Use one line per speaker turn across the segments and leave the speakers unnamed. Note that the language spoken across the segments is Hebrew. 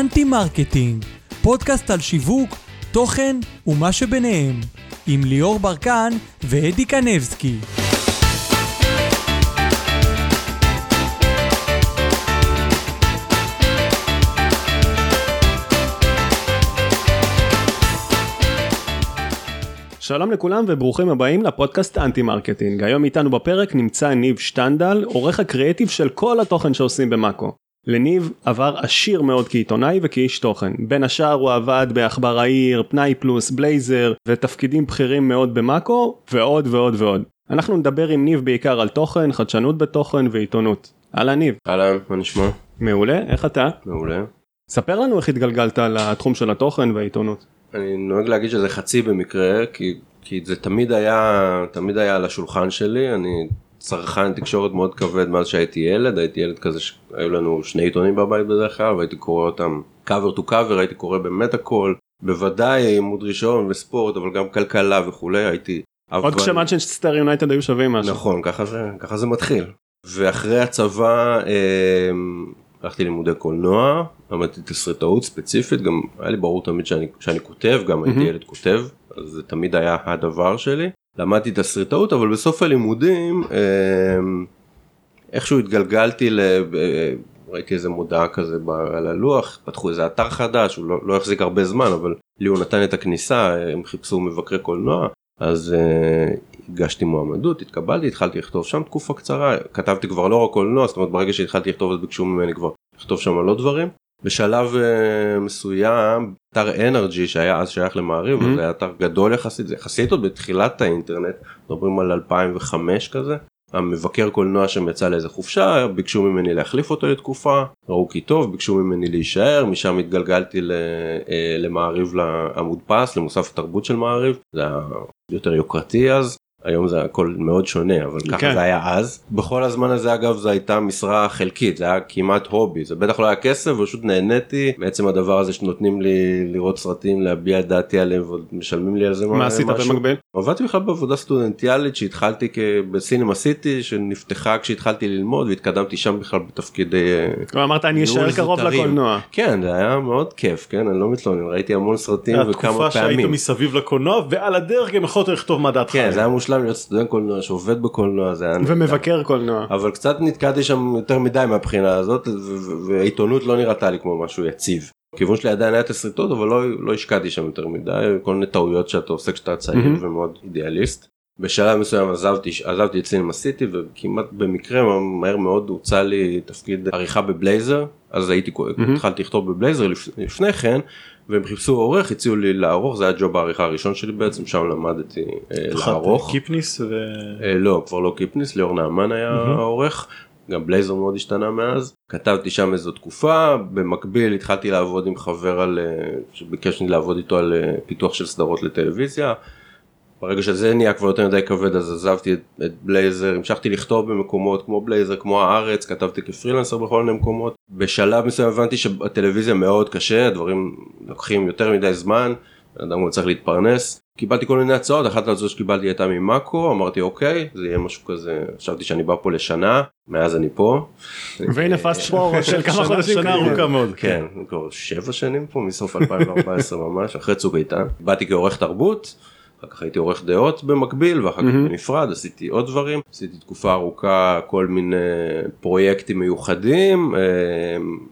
anti marketing, פודקאסט על שיווק, תוכן ומה שביניהם, עם ליאור ברקן ואדי קנבסקי.
שלום לכולם וברוכים הבאים לפודקאסט anti marketing. היום איתנו בפרק נמצא ניב שטנדל, עורך הקריאיטיב של כל התוכן שעושים במאקו. לניב עבר עשיר מאוד כעיתונאי וכאיש תוכן. בין השאר הוא עבד בעכבר העיר, פנאי פלוס, בלייזר ותפקידים בכירים מאוד במאקו ועוד ועוד ועוד. אנחנו נדבר עם ניב בעיקר על תוכן, חדשנות בתוכן ועיתונות. אהלן ניב.
אהלן, מה נשמע?
מעולה, איך אתה?
מעולה.
ספר לנו איך התגלגלת לתחום של התוכן והעיתונות.
אני נוהג להגיד שזה חצי במקרה, כי, כי זה תמיד היה, תמיד היה על השולחן שלי, אני צרכן תקשורת מאוד כבד מאז שהייתי ילד, הייתי ילד כזה שהיו לנו שני עיתונים בבית בדרך כלל, והייתי קורא אותם cover to cover, הייתי קורא באמת הכל, בוודאי עימוד ראשון וספורט, אבל גם כלכלה וכולי, הייתי...
עוד כשמנצ'סטר יונייטד היו שווים משהו.
נכון, ככה זה, ככה זה מתחיל. ואחרי הצבא אה, הלכתי ללימודי קולנוע, למדתי תסריטאות ספציפית, גם היה לי ברור תמיד שאני, שאני כותב, גם הייתי. ילד כותב, אז זה תמיד היה הדבר שלי. למדתי תסריטאות, אבל בסוף הלימודים אה, איכשהו התגלגלתי ל... אה, ראיתי איזה מודעה כזה על הלוח, פתחו איזה אתר חדש, הוא לא, לא החזיק הרבה זמן, אבל לי הוא נתן את הכניסה, הם חיפשו מבקרי קולנוע, אז uh, הגשתי מועמדות, התקבלתי, התחלתי לכתוב שם תקופה קצרה, כתבתי כבר לא רק קולנוע, זאת אומרת ברגע שהתחלתי לכתוב אז ביקשו ממני כבר לכתוב שם על עוד דברים. בשלב uh, מסוים, אתר אנרג'י שהיה אז שייך למעריב,
Mhm.
mm-hmm. זה היה אתר גדול יחסית, זה יחסית עוד בתחילת האינטרנט, מדברים על 2005 כזה. המבקר קולנוע שם יצא לאיזה חופשה, ביקשו ממני להחליף אותו לתקופה, ראו כי טוב, ביקשו ממני להישאר, משם התגלגלתי ל- אה, למעריב לעמוד פס, למוסף התרבות של מעריב, זה היה יותר יוקרתי אז. היום זה הכל מאוד שונה אבל ככה
כן.
זה היה אז בכל הזמן הזה אגב זו הייתה משרה חלקית זה היה כמעט הובי זה בטח לא היה כסף פשוט נהניתי מעצם הדבר הזה שנותנים לי לראות סרטים להביע את דעתי עליהם ועוד משלמים לי על זה
מה עשית
משהו.
במקביל?
עבדתי בכלל בעבודה סטודנטיאלית שהתחלתי כ- בסינמה סיטי שנפתחה כשהתחלתי ללמוד והתקדמתי שם בכלל בתפקידי
לא, אמרת אני אשאר קרוב. לקולנוע.
כן זה היה מאוד כיף כן אני לא מתלונן ראיתי המון סרטים וכמה
התקופה שהיית
פעמים.
מסביב לקולנוע ועל הדרך גם יכולת לכתוב מה דעתך.
כן זה היה מושלם להיות סטודנט קולנוע שעובד בקולנוע זה היה.
ומבקר קולנוע.
אבל קצת נתקעתי שם יותר מדי מהבחינה הזאת ועיתונות לא נראתה לי כמו משהו יציב. הכיוון שלי עדיין היה תסריטות אבל לא, לא השקעתי שם יותר מדי כל מיני טעויות שאתה עושה כשאתה צעיר
מהמם.
ומאוד אידיאליסט. בשלב מסוים עזבתי עזבתי את סינמה סיטי וכמעט במקרה מהר מאוד הוצע לי תפקיד עריכה בבלייזר אז הייתי
מהמם.
התחלתי לכתוב בבלייזר לפ- לפני כן והם חיפשו עורך הציעו לי לערוך זה היה ג'וב העריכה הראשון שלי בעצם שם למדתי אה, לערוך.
קיפניס ו...
אה, לא כבר לא קיפניס ליאור נעמן היה. העורך גם בלייזר מאוד השתנה מאז כתבתי שם איזו תקופה במקביל התחלתי לעבוד עם חבר על אה, שביקש ממני לעבוד איתו על פיתוח של סדרות לטלוויזיה. ברגע שזה נהיה כבר יותר מדי כבד אז עזבתי את, את בלייזר המשכתי לכתוב במקומות כמו בלייזר כמו הארץ כתבתי כפרילנסר בכל מיני מקומות בשלב מסוים הבנתי שהטלוויזיה מאוד קשה הדברים לוקחים יותר מדי זמן אדם גם צריך להתפרנס קיבלתי כל מיני הצעות אחת ההצעות שקיבלתי הייתה ממאקו אמרתי אוקיי זה יהיה משהו כזה חשבתי שאני בא פה לשנה מאז אני פה.
והנה פאסט פור של כמה חודשים
שנה. ארוכה מאוד.
כן, כבר שבע שנים פה מסוף 2014 ממש אחרי צוק איתן באתי כעורך תרבות. אחר כך הייתי עורך דעות במקביל ואחר כך
מהמם.
בנפרד עשיתי עוד דברים. עשיתי תקופה ארוכה כל מיני פרויקטים מיוחדים אה,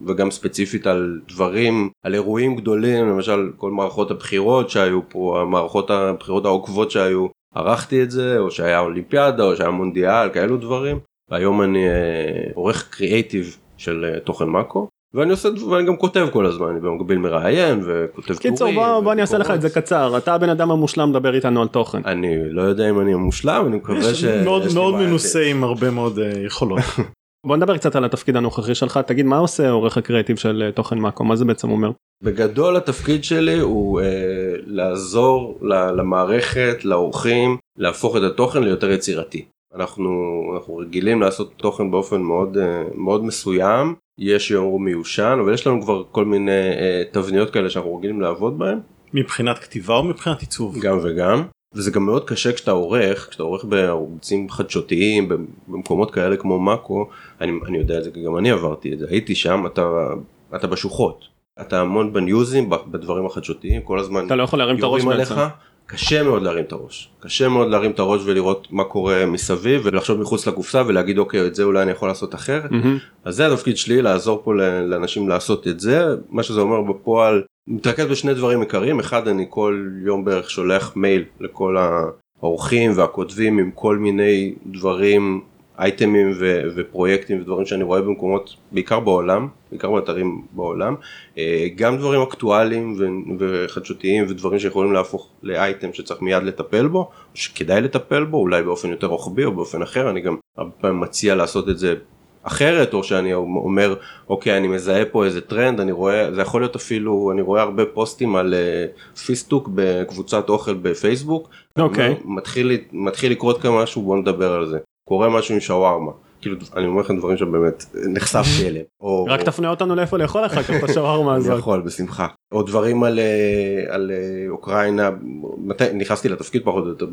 וגם ספציפית על דברים על אירועים גדולים למשל כל מערכות הבחירות שהיו פה המערכות הבחירות העוקבות שהיו ערכתי את זה או שהיה אולימפיאדה או שהיה מונדיאל כאלו דברים. והיום אני אה, עורך קריאייטיב של אה, תוכן מאקו ואני עושה ואני גם כותב כל הזמן אני במקביל מראיין וכותב
קיצור
טורים
בוא בוא אני אעשה לך את זה. קצר אתה הבן אדם המושלם לדבר איתנו על תוכן.
אני לא יודע אם אני המושלם אני מקווה ש...
מאוד מנוסה. עם הרבה מאוד אה, יכולות.
בוא נדבר קצת על התפקיד הנוכחי שלך תגיד מה עושה עורך הקריאיטיב של אה, תוכן מאקו מה זה בעצם אומר.
בגדול התפקיד שלי הוא אה, לעזור למערכת לאורחים להפוך את התוכן ליותר יצירתי. אנחנו אנחנו רגילים לעשות תוכן באופן מאוד אה, מאוד מסוים יש יום מיושן אבל יש לנו כבר כל מיני אה, תבניות כאלה שאנחנו רגילים לעבוד בהם
מבחינת כתיבה או מבחינת עיצוב?
גם וגם. וזה גם מאוד קשה כשאתה עורך כשאתה עורך בערוצים חדשותיים במקומות כאלה כמו מאקו אני, אני יודע את זה כי גם אני עברתי את זה. הייתי שם אתה אתה בשוחות. אתה המון בניוזים בדברים החדשותיים כל הזמן
אתה לא יכול להרים את הראש בעצם.
קשה מאוד להרים את הראש. קשה מאוד להרים את הראש ולראות מה קורה מסביב ולחשוב מחוץ לקופסה ולהגיד אוקיי את זה אולי אני יכול לעשות אחרת.
מהמם.
אז זה התפקיד שלי לעזור פה לאנשים לעשות את זה. מה שזה אומר בפועל מתרכז בשני דברים עיקריים. אחד אני כל יום בערך שולח מייל לכל האורחים והכותבים עם כל מיני דברים אייטמים ו- ופרויקטים ודברים שאני רואה במקומות בעיקר בעולם בעיקר באתרים בעולם אה, גם דברים אקטואליים ו- וחדשותיים ודברים שיכולים להפוך לאייטם שצריך מיד לטפל בו או שכדאי לטפל בו אולי באופן יותר רוחבי או באופן אחר אני גם הרבה פעמים מציע לעשות את זה אחרת או שאני אומר אוקיי אני מזהה פה איזה טרנד אני רואה זה יכול להיות אפילו אני רואה הרבה פוסטים על אה, פיסטוק בקבוצת אוכל בפייסבוק
אוקיי.
אומר, מתחיל מתחיל לקרות כאן משהו בוא נדבר על זה קורה משהו עם שווארמה. כאילו אני אומר לכם דברים שבאמת נחשפתי אליהם או-
רק תפנה אותנו לאיפה לאכול אחר כך את השווארמה
אני
הזאת.
יכול בשמחה. או דברים על, אה, על אה, אוקראינה מתי נכנסתי לתפקיד פחות או יותר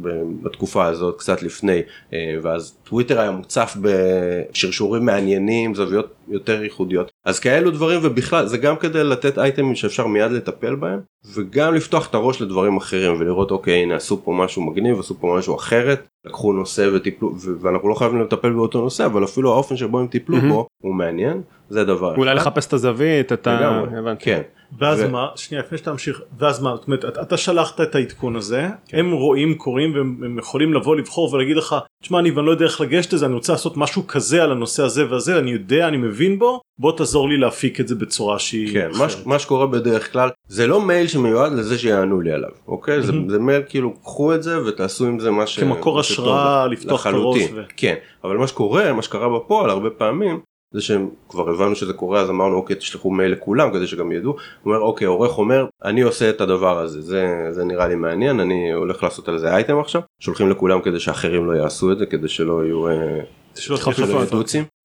בתקופה הזאת קצת לפני אה, ואז טוויטר היה מוצף בשרשורים מעניינים זוויות יותר ייחודיות אז כאלו דברים ובכלל זה גם כדי לתת אייטמים שאפשר מיד לטפל בהם וגם לפתוח את הראש לדברים אחרים ולראות אוקיי הנה עשו פה משהו מגניב עשו פה משהו אחרת לקחו נושא וטיפלו ואנחנו לא חייבים לטפל באותו נושא אבל אפילו האופן שבו הם טיפלו
מהמם.
בו הוא מעניין זה דבר
אולי
אחד.
לחפש את הזווית את ה... הבנתי.
ואז
ו-
מה שנייה לפני שאתה ממשיך ואז מה זאת אומרת אתה- שלחת את העדכון הזה
כן.
הם רואים קוראים והם הם יכולים לבוא לבחור ולהגיד לך תשמע אני לא יודע איך לגשת לזה אני רוצה לעשות משהו כזה על הנושא הזה והזה אני יודע אני מבין בו בוא תעזור לי להפיק את זה בצורה שהיא
כן, מה. מה שקורה בדרך כלל זה לא מייל שמיועד לזה שיענו לי עליו, אוקיי? זה. זה מייל כאילו קחו את זה ותעשו עם זה מה ש...
כמקור השראה. לפתוח את הראש ו-
כן, אבל מה שקורה, מה שקרה בפועל הרבה פעמים זה שהם כבר הבנו שזה קורה אז אמרנו אוקיי תשלחו מייל לכולם כדי שגם ידעו, הוא אומר אוקיי עורך אומר אני עושה את הדבר הזה זה, זה נראה לי מעניין אני הולך לעשות על זה אייטם עכשיו. שולחים לכולם כדי שאחרים לא יעשו את זה כדי שלא יהיו אה,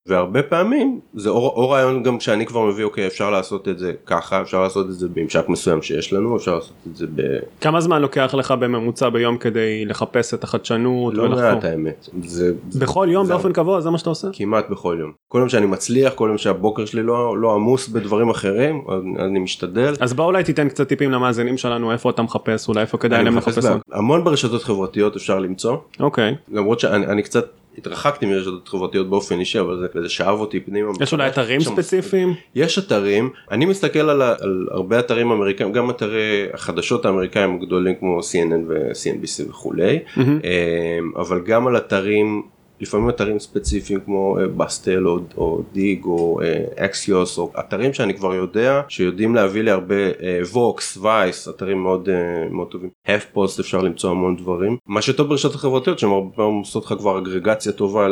והרבה פעמים זה או, או רעיון גם שאני כבר מביא אוקיי אפשר לעשות את זה ככה אפשר לעשות את זה בממשק מסוים שיש לנו אפשר לעשות את זה ב...
כמה זמן לוקח לך בממוצע ביום כדי לחפש את החדשנות
לא? מעט האמת. זה, זה
בכל יום
זה
באופן קבוע זה מה שאתה עושה?
כמעט בכל יום. כל יום שאני מצליח כל יום שהבוקר שלי לא, לא עמוס בדברים אחרים אני, אני משתדל.
אז בוא אולי תיתן קצת טיפים למאזינים שלנו איפה אתה מחפש אולי איפה כדאי להם לחפש
המון ברשתות חברתיות אפשר למצוא.
אוקיי.
למרות שאני אני קצת התרחקתי מרשתות חברתיות באופן אישי אבל זה, זה שאב אותי פנימה.
יש אולי. אתרים
שם-
ספציפיים?
יש אתרים אני מסתכל על, על הרבה אתרים אמריקאים גם אתרי החדשות האמריקאים הגדולים כמו CNN ו-CNBC וכולי. אמ, אבל גם על אתרים לפעמים אתרים ספציפיים כמו אה, Bustle או, או Digg או אקסיוס או אתרים שאני כבר יודע שיודעים להביא לי הרבה Vox Vice אתרים מאוד אה, מאוד טובים. HuffPost אפשר למצוא המון דברים. מה שטוב ברשתות החברתיות שהן הרבה פעמים עושות לך כבר אגרגציה טובה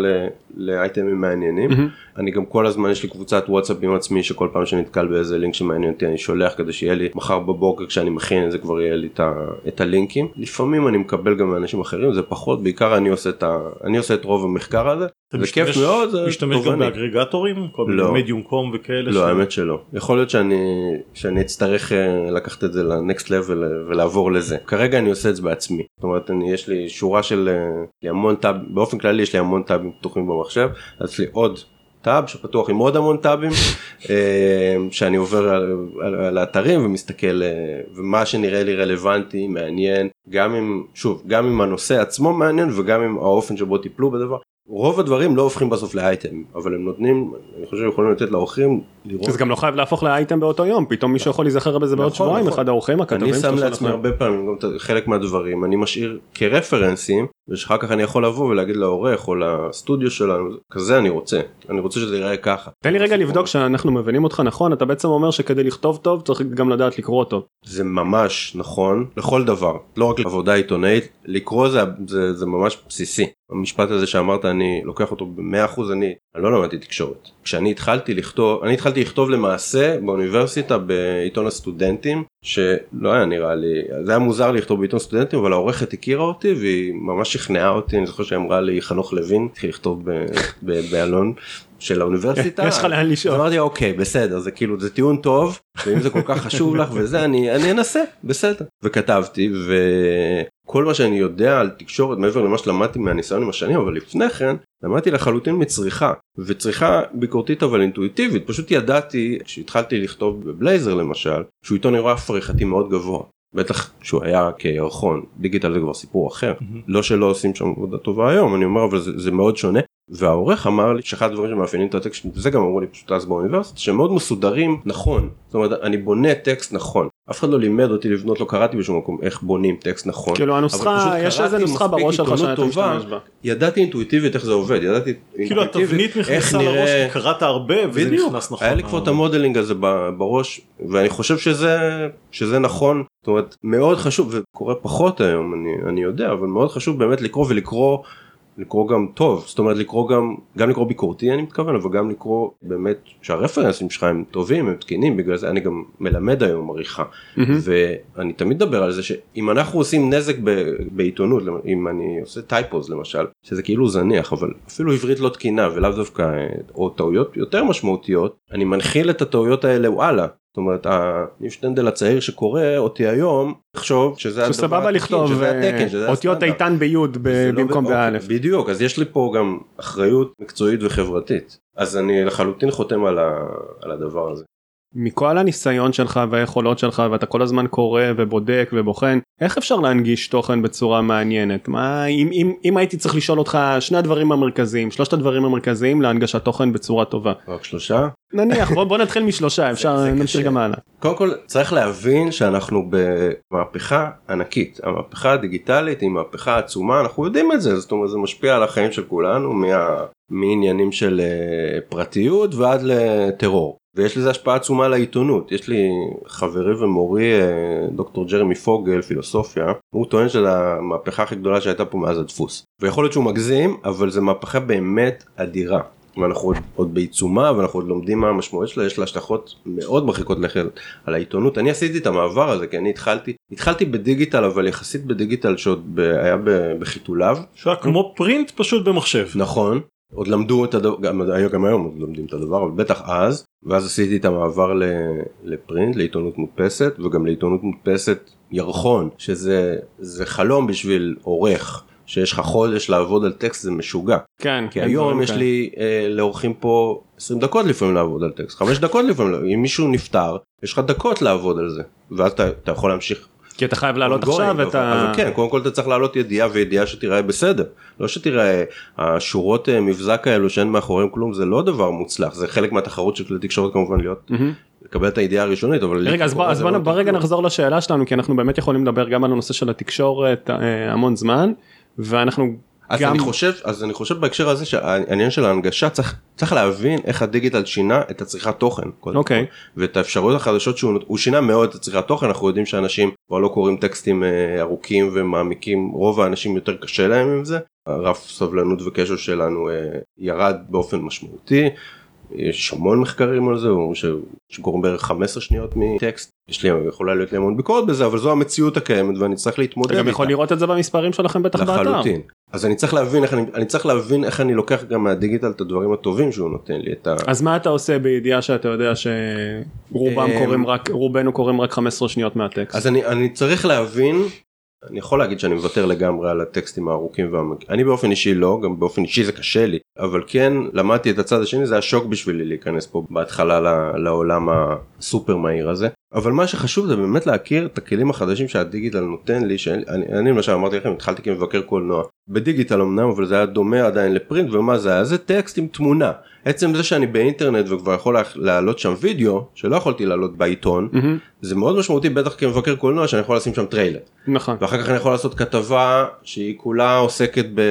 לאייטמים מעניינים. אני גם כל הזמן יש לי קבוצת וואטסאפ עם עצמי שכל פעם שאני נתקל באיזה לינק שמעניין אותי אני שולח כדי שיהיה לי. מחר בבוקר כשאני מכין את זה כבר יהיה לי את, ה, את הלינקים. לפעמים אני מקבל גם מאנשים אחרים זה פחות בעיקר אני עושה את ה, אני עושה את רוב המחקר הזה
אתה
זה כיף מאוד זה
משתמש גם. באגרגטורים
לא.
מדיום קום וכאלה
לא
ש-
האמת שלא יכול להיות שאני שאני אצטרך אה, לקחת את זה לנקסט לבל ולעבור לזה כרגע אני עושה את זה בעצמי זאת אומרת אני יש לי שורה של אה, לי המון טאב באופן כללי יש לי המון טאבים פתוחים במחשב אז יש לי עוד טאב שפתוח עם עוד המון טאבים אה, שאני עובר על, על, על האתרים ומסתכל אה, ומה שנראה לי רלוונטי מעניין גם אם שוב גם אם הנושא עצמו מעניין וגם אם האופן שבו טיפלו בדבר. רוב הדברים לא הופכים בסוף לאייטם אבל הם נותנים אני חושב יכולים לתת לאורחים לראות
זה גם לא חייב להפוך לאייטם באותו יום פתאום מישהו יכול להיזכר בזה בעוד
נכון,
שבועיים
נכון.
אחד האורחים הכתבים
אני שם לעצמי הרבה פעמים חלק מהדברים אני משאיר כרפרנסים ושאחר כך אני יכול לבוא ולהגיד לעורך או לסטודיו שלנו כזה אני רוצה אני רוצה שזה ייראה ככה.
תן לי רגע לבדוק שאנחנו מבינים אותך נכון אתה בעצם אומר שכדי לכתוב טוב צריך גם לדעת לקרוא טוב.
זה ממש נכון לכל דבר לא רק לעבודה עיתונאית לקרוא זה, זה, זה ממש בסיסי המשפט הזה שאמרת אני לוקח אותו במאה אחוז אני, אני לא למדתי תקשורת. כשאני התחלתי לכתוב אני התחלתי לכתוב למעשה באוניברסיטה בעיתון הסטודנטים שלא היה נראה לי זה היה מוזר לי לכתוב בעיתון סטודנטים אבל העורכת הכירה אותי והיא ממש שכנעה אותי אני זוכר שהיא אמרה לי חנוך לוין התחיל לכתוב באלון של האוניברסיטה.
יש לך לאן לשאול.
אמרתי אוקיי בסדר זה כאילו זה טיעון טוב ואם זה כל כך חשוב לך וזה אני אני אנסה בסדר וכתבתי וכל מה שאני יודע על תקשורת מעבר למה שלמדתי מהניסיון עם השנים אבל לפני כן למדתי לחלוטין מצריכה וצריכה ביקורתית אבל אינטואיטיבית פשוט ידעתי כשהתחלתי לכתוב בבלייזר למשל שהוא עיתון אירוע פריחתי מאוד גבוה. בטח שהוא היה כירחון דיגיטל זה כבר סיפור אחר לא שלא עושים שם עבודה טובה היום אני אומר אבל זה, זה מאוד שונה והעורך אמר לי שאחד הדברים שמאפיינים את הטקסט וזה גם אמרו לי פשוט אז באוניברסיטה שהם מאוד מסודרים נכון. זאת אומרת אני בונה טקסט נכון. אף אחד לא לימד אותי לבנות לא קראתי בשום מקום איך בונים טקסט נכון.
כאילו הנוסחה יש איזה נוסחה בראש שלך שאתה משתמש בה.
ידעתי אינטואיטיבית איך זה עובד ידעתי
כאילו
אינטואיטיבית
התבנית
איך
נכנסה לראש קראת הרבה וזה נכנס נכון.
היה לי כבר את המודלינג הזה בראש ואני חושב שזה שזה נכון. זאת אומרת מאוד חשוב וקורה פחות היום אני יודע אבל מאוד חשוב באמת לקרוא ולקרוא לקרוא גם טוב זאת אומרת לקרוא גם גם לקרוא ביקורתי אני מתכוון אבל גם לקרוא באמת שהרפרנסים שלך הם טובים הם תקינים בגלל זה אני גם מלמד היום עריכה ואני תמיד מדבר על זה שאם אנחנו עושים נזק ב- בעיתונות אם אני עושה טייפוז למשל שזה כאילו זניח אבל אפילו עברית לא תקינה ולאו דווקא אה, או טעויות יותר משמעותיות אני מנחיל את הטעויות האלה וואלה. זאת אומרת, הניב שטנדל הצעיר שקורא אותי היום, תחשוב שזה הדבר התקין,
לכתוב
שזה
אה,
התקן, שזה
אותיות. איתן ביוד
לא
במקום
ב-
באלף.
בדיוק, אז יש לי פה גם אחריות מקצועית וחברתית. אז אני לחלוטין חותם על, ה, על הדבר הזה.
מכל הניסיון שלך והיכולות שלך ואתה כל הזמן קורא ובודק ובוחן איך אפשר להנגיש תוכן בצורה מעניינת מה אם אם אם הייתי צריך לשאול אותך שני הדברים המרכזיים שלושת הדברים המרכזיים להנגשת תוכן בצורה טובה
רק שלושה?
נניח בוא בוא נתחיל משלושה אפשר נמשיך. גם הלאה.
קודם כל צריך להבין שאנחנו במהפכה ענקית המהפכה הדיגיטלית היא מהפכה עצומה אנחנו יודעים את זה זאת אומרת זה משפיע על החיים של כולנו מה, מעניינים של אה, פרטיות ועד לטרור ויש לזה השפעה עצומה על העיתונות. יש לי חברי ומורי אה, דוקטור ג'רמי פוגל פילוסופיה הוא טוען שזו המהפכה הכי גדולה שהייתה פה מאז הדפוס. ויכול להיות שהוא מגזים אבל זו מהפכה באמת אדירה. ואנחנו עוד, עוד בעיצומה ואנחנו עוד לומדים מה המשמעות שלה. יש לה השלכות מאוד מרחיקות לכת על העיתונות. אני עשיתי את המעבר הזה כי אני התחלתי התחלתי בדיגיטל אבל יחסית בדיגיטל שעוד היה בחיתוליו.
שהיה כמו פרינט פשוט במחשב.
נכון עוד למדו את הדבר גם, גם היום עוד לומדים את הדבר אבל בטח אז ואז עשיתי את המעבר לפרינט לעיתונות מודפסת וגם לעיתונות מודפסת ירחון שזה זה חלום בשביל עורך. שיש לך חודש לעבוד על טקסט זה משוגע
כן
כי היום יש
כאלה.
לי אה, לאורחים פה 20 דקות לפעמים לעבוד על טקסט 5 דקות לפעמים אם מישהו נפטר יש לך דקות לעבוד על זה ואז אתה, אתה יכול להמשיך.
כי אתה חייב לעלות עכשיו
אבל,
את ה...
אבל כן קודם כל אתה צריך לעלות ידיעה וידיעה שתיראה בסדר. לא שתיראה השורות אה, מבזק האלו שאין מאחוריהם כלום זה לא דבר מוצלח. זה חלק מהתחרות של כלי תקשורת כמובן להיות
מהמם.
לקבל את הידיעה הראשונית אבל
רגע אז אז בוא,
לא
בוא רגע נחזור לשאלה שלנו כי אנחנו באמת יכולים לדבר גם על הנושא של התקשורת אה, המון זמן ואנחנו
אז
גם
אני חושב אז אני חושב בהקשר הזה שהעניין של ההנגשה צריך צריך להבין איך הדיגיטל שינה את הצריכת תוכן. קודם
אוקיי.
כל, ואת האפשרויות החדשות שהוא הוא שינה מאוד את הצריכת תוכן אנחנו יודעים שאנשים כבר לא קוראים טקסטים אה, ארוכים ומעמיקים רוב האנשים יותר קשה להם עם זה הרף סבלנות וקשר שלנו אה, ירד באופן משמעותי. יש המון מחקרים על זה אומרים שקוראים בערך 15 שניות מטקסט יש לי יכולה להיות לי המון ביקורת בזה אבל זו המציאות הקיימת ואני צריך להתמודד
אתה גם
איתה.
יכול לראות את זה במספרים שלכם בטח באתר.
לחלוטין. אז אני צריך להבין איך אני, אני צריך להבין איך אני לוקח גם מהדיגיטל את הדברים הטובים שהוא נותן לי את ה...
אז מה אתה עושה בידיעה שאתה יודע שרובם
אמ,
קוראים רק רובנו קוראים רק 15 שניות מהטקסט.
אז אני, אני צריך להבין, אני יכול להגיד שאני מוותר לגמרי על הטקסטים הארוכים והמק... אני באופן אישי לא, גם באופן אישי זה קשה לי, אבל כן למדתי את הצד השני, זה היה שוק בשבילי להיכנס פה בהתחלה לעולם הסופר מהיר הזה. אבל מה שחשוב זה באמת להכיר את הכלים החדשים שהדיגיטל נותן לי, שאני אני למשל אמרתי לכם, התחלתי כמבקר קולנוע, בדיגיטל אמנם, אבל זה היה דומה עדיין לפרינט, ומה זה היה? זה טקסט עם תמונה. עצם זה שאני באינטרנט וכבר יכול לה- להעלות שם וידאו, שלא יכולתי להעלות בעיתון,
מהמם,
זה מאוד משמעותי בטח כמבקר קולנוע שאני יכול לשים שם טריילר.
נכון.
ואחר כך אני יכול לעשות כתבה שהיא כולה עוסקת ב, אה,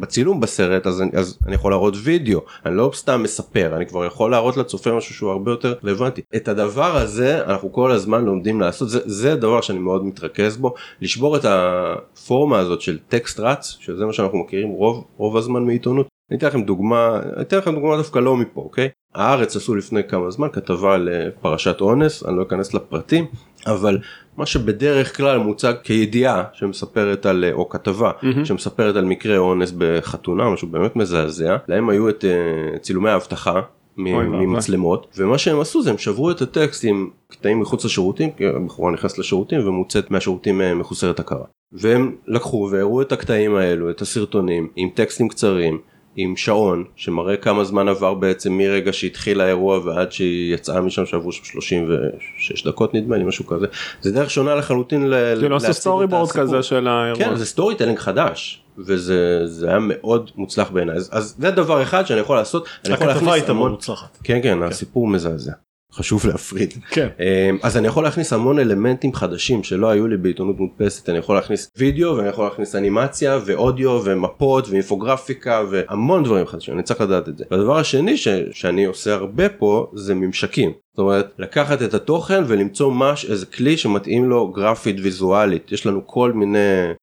בצילום בסרט אז, אני- אז אני יכול להראות וידאו אני לא סתם מספר אני כבר יכול להראות לצופה משהו שהוא הרבה יותר רלוונטי את הדבר הזה אנחנו כל הזמן לומדים לעשות זה זה דבר שאני מאוד מתרכז בו לשבור את הפורמה הזאת של טקסט רץ שזה מה שאנחנו מכירים רוב רוב הזמן מעיתונות. אני אתן לכם דוגמה אני אתן לכם דוגמה דווקא לא מפה אוקיי הארץ עשו לפני כמה זמן כתבה על אה, פרשת אונס אני לא אכנס לפרטים אבל מה שבדרך כלל מוצג כידיעה שמספרת על או כתבה
מהמם.
שמספרת על מקרה אונס בחתונה משהו באמת מזעזע להם היו את אה, צילומי האבטחה. ממצלמות ומה שהם עשו זה הם שברו את הטקסט עם קטעים מחוץ לשירותים כי הבחורה נכנסת לשירותים ומוצאת מהשירותים אה, מחוסרת הכרה והם לקחו והראו את הקטעים האלו את הסרטונים עם טקסטים קצרים עם שעון שמראה כמה זמן עבר בעצם מרגע שהתחיל האירוע ועד שהיא יצאה משם שעברו שם 36 דקות נדמה לי משהו כזה זה דרך שונה לחלוטין ל-
כאילו
את storyboard.
כזה של האירוע.
כן זה storytelling חדש וזה זה היה מאוד מוצלח בעיניי אז, אז זה דבר אחד שאני יכול לעשות אני יכול
הכתבה
להכניס
הייתה מאוד
המון
מוצלחת.
כן כן הסיפור מזעזע חשוב להפריד
כן.
אמ, אז אני יכול להכניס המון אלמנטים חדשים שלא היו לי בעיתונות מודפסת אני יכול להכניס וידאו ואני יכול להכניס אנימציה ואודיו ומפות ואינפוגרפיקה והמון דברים חדשים אני צריך לדעת את זה. והדבר השני ש, שאני עושה הרבה פה זה ממשקים. זאת אומרת לקחת את התוכן ולמצוא מש איזה כלי שמתאים לו גרפית ויזואלית יש לנו כל מיני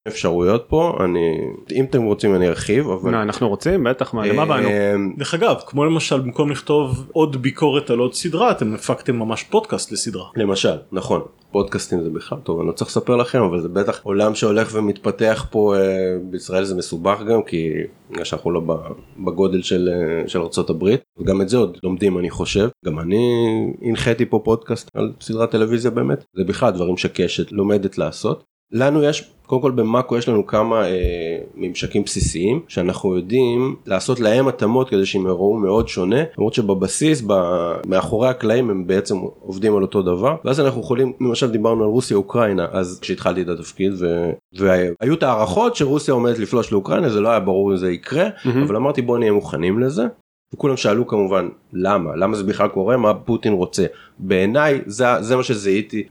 אפשרויות פה אני אם אתם רוצים אני ארחיב אבל
נו, אנחנו רוצים בטח מה למה באנו.
אמ,
דרך אגב כמו למשל במקום לכתוב עוד ביקורת על עוד סדרה אתם הפקתם ממש פודקאסט לסדרה.
למשל נכון פודקאסטים זה בכלל טוב אני לא צריך לספר לכם אבל זה בטח עולם שהולך ומתפתח פה אה, בישראל זה מסובך גם כי בגלל שאנחנו לא בגודל של אה, של הברית. וגם את זה עוד לומדים אני חושב. גם אני הנחיתי פה פודקאסט על סדרת טלוויזיה באמת. זה בכלל דברים שקשת לומדת לעשות. לנו יש קודם כל במאקו יש לנו כמה אה, ממשקים בסיסיים שאנחנו יודעים לעשות להם התאמות כדי שהם יראו מאוד שונה למרות שבבסיס ב, מאחורי הקלעים הם בעצם עובדים על אותו דבר ואז אנחנו יכולים למשל דיברנו על רוסיה אוקראינה אז כשהתחלתי את התפקיד ו, והיו את ההערכות שרוסיה עומדת לפלוש לאוקראינה זה לא היה ברור אם זה יקרה
מהמם.
אבל אמרתי בוא נהיה מוכנים לזה. וכולם שאלו כמובן למה? למה זה בכלל קורה? מה פוטין רוצה? בעיניי זה, זה מה שזיהיתי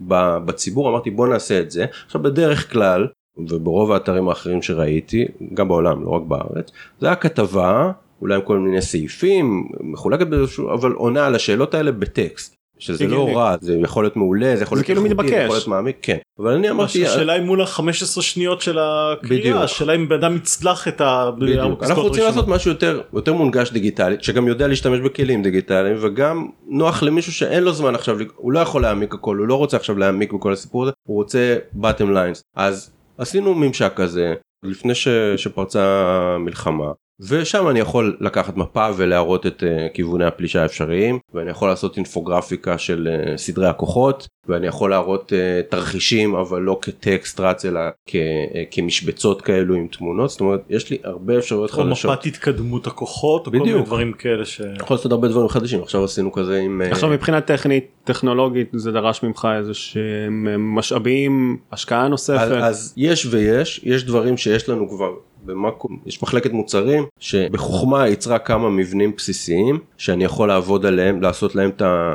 בציבור אמרתי בוא נעשה את זה. עכשיו בדרך כלל וברוב האתרים האחרים שראיתי גם בעולם לא רק בארץ זה היה כתבה אולי עם כל מיני סעיפים מחולקת באיזשהו אבל עונה על השאלות האלה בטקסט. שזה לא. רע זה יכול להיות מעולה זה יכול להיות
כאילו
איכותי, זה
מתבקש.
יכול להיות מעמיק כן אבל אני אמרתי
השאלה היא מול ה-15 שניות של. הקריאה השאלה אם בן אדם יצלח את ה...
בדיוק. אנחנו רוצים. לעשות משהו יותר יותר מונגש דיגיטלית שגם יודע להשתמש בכלים דיגיטליים וגם נוח למישהו שאין לו זמן עכשיו הוא לא יכול להעמיק הכל הוא לא רוצה עכשיו להעמיק בכל הסיפור הזה הוא רוצה bottom lines אז עשינו ממשק כזה לפני ש, שפרצה המלחמה ושם אני יכול לקחת מפה ולהראות את uh, כיווני הפלישה האפשריים ואני יכול לעשות אינפוגרפיקה של uh, סדרי הכוחות ואני יכול להראות uh, תרחישים אבל לא כטקסט רץ אלא כ, uh, כמשבצות כאלו עם תמונות זאת אומרת יש לי הרבה אפשרויות
או
חדשות.
מפת התקדמות הכוחות או כל מיני. דברים כאלה ש...
יכול לעשות הרבה דברים חדשים עכשיו עשינו כזה עם אה,
עכשיו מבחינה טכנית טכנולוגית זה דרש ממך איזה שהם משאבים השקעה
אז,
נוספת.
אז יש ויש יש דברים שיש לנו כבר במאקו יש מחלקת מוצרים שבחוכמה יצרה כמה מבנים בסיסיים שאני יכול לעבוד עליהם לעשות להם את ה...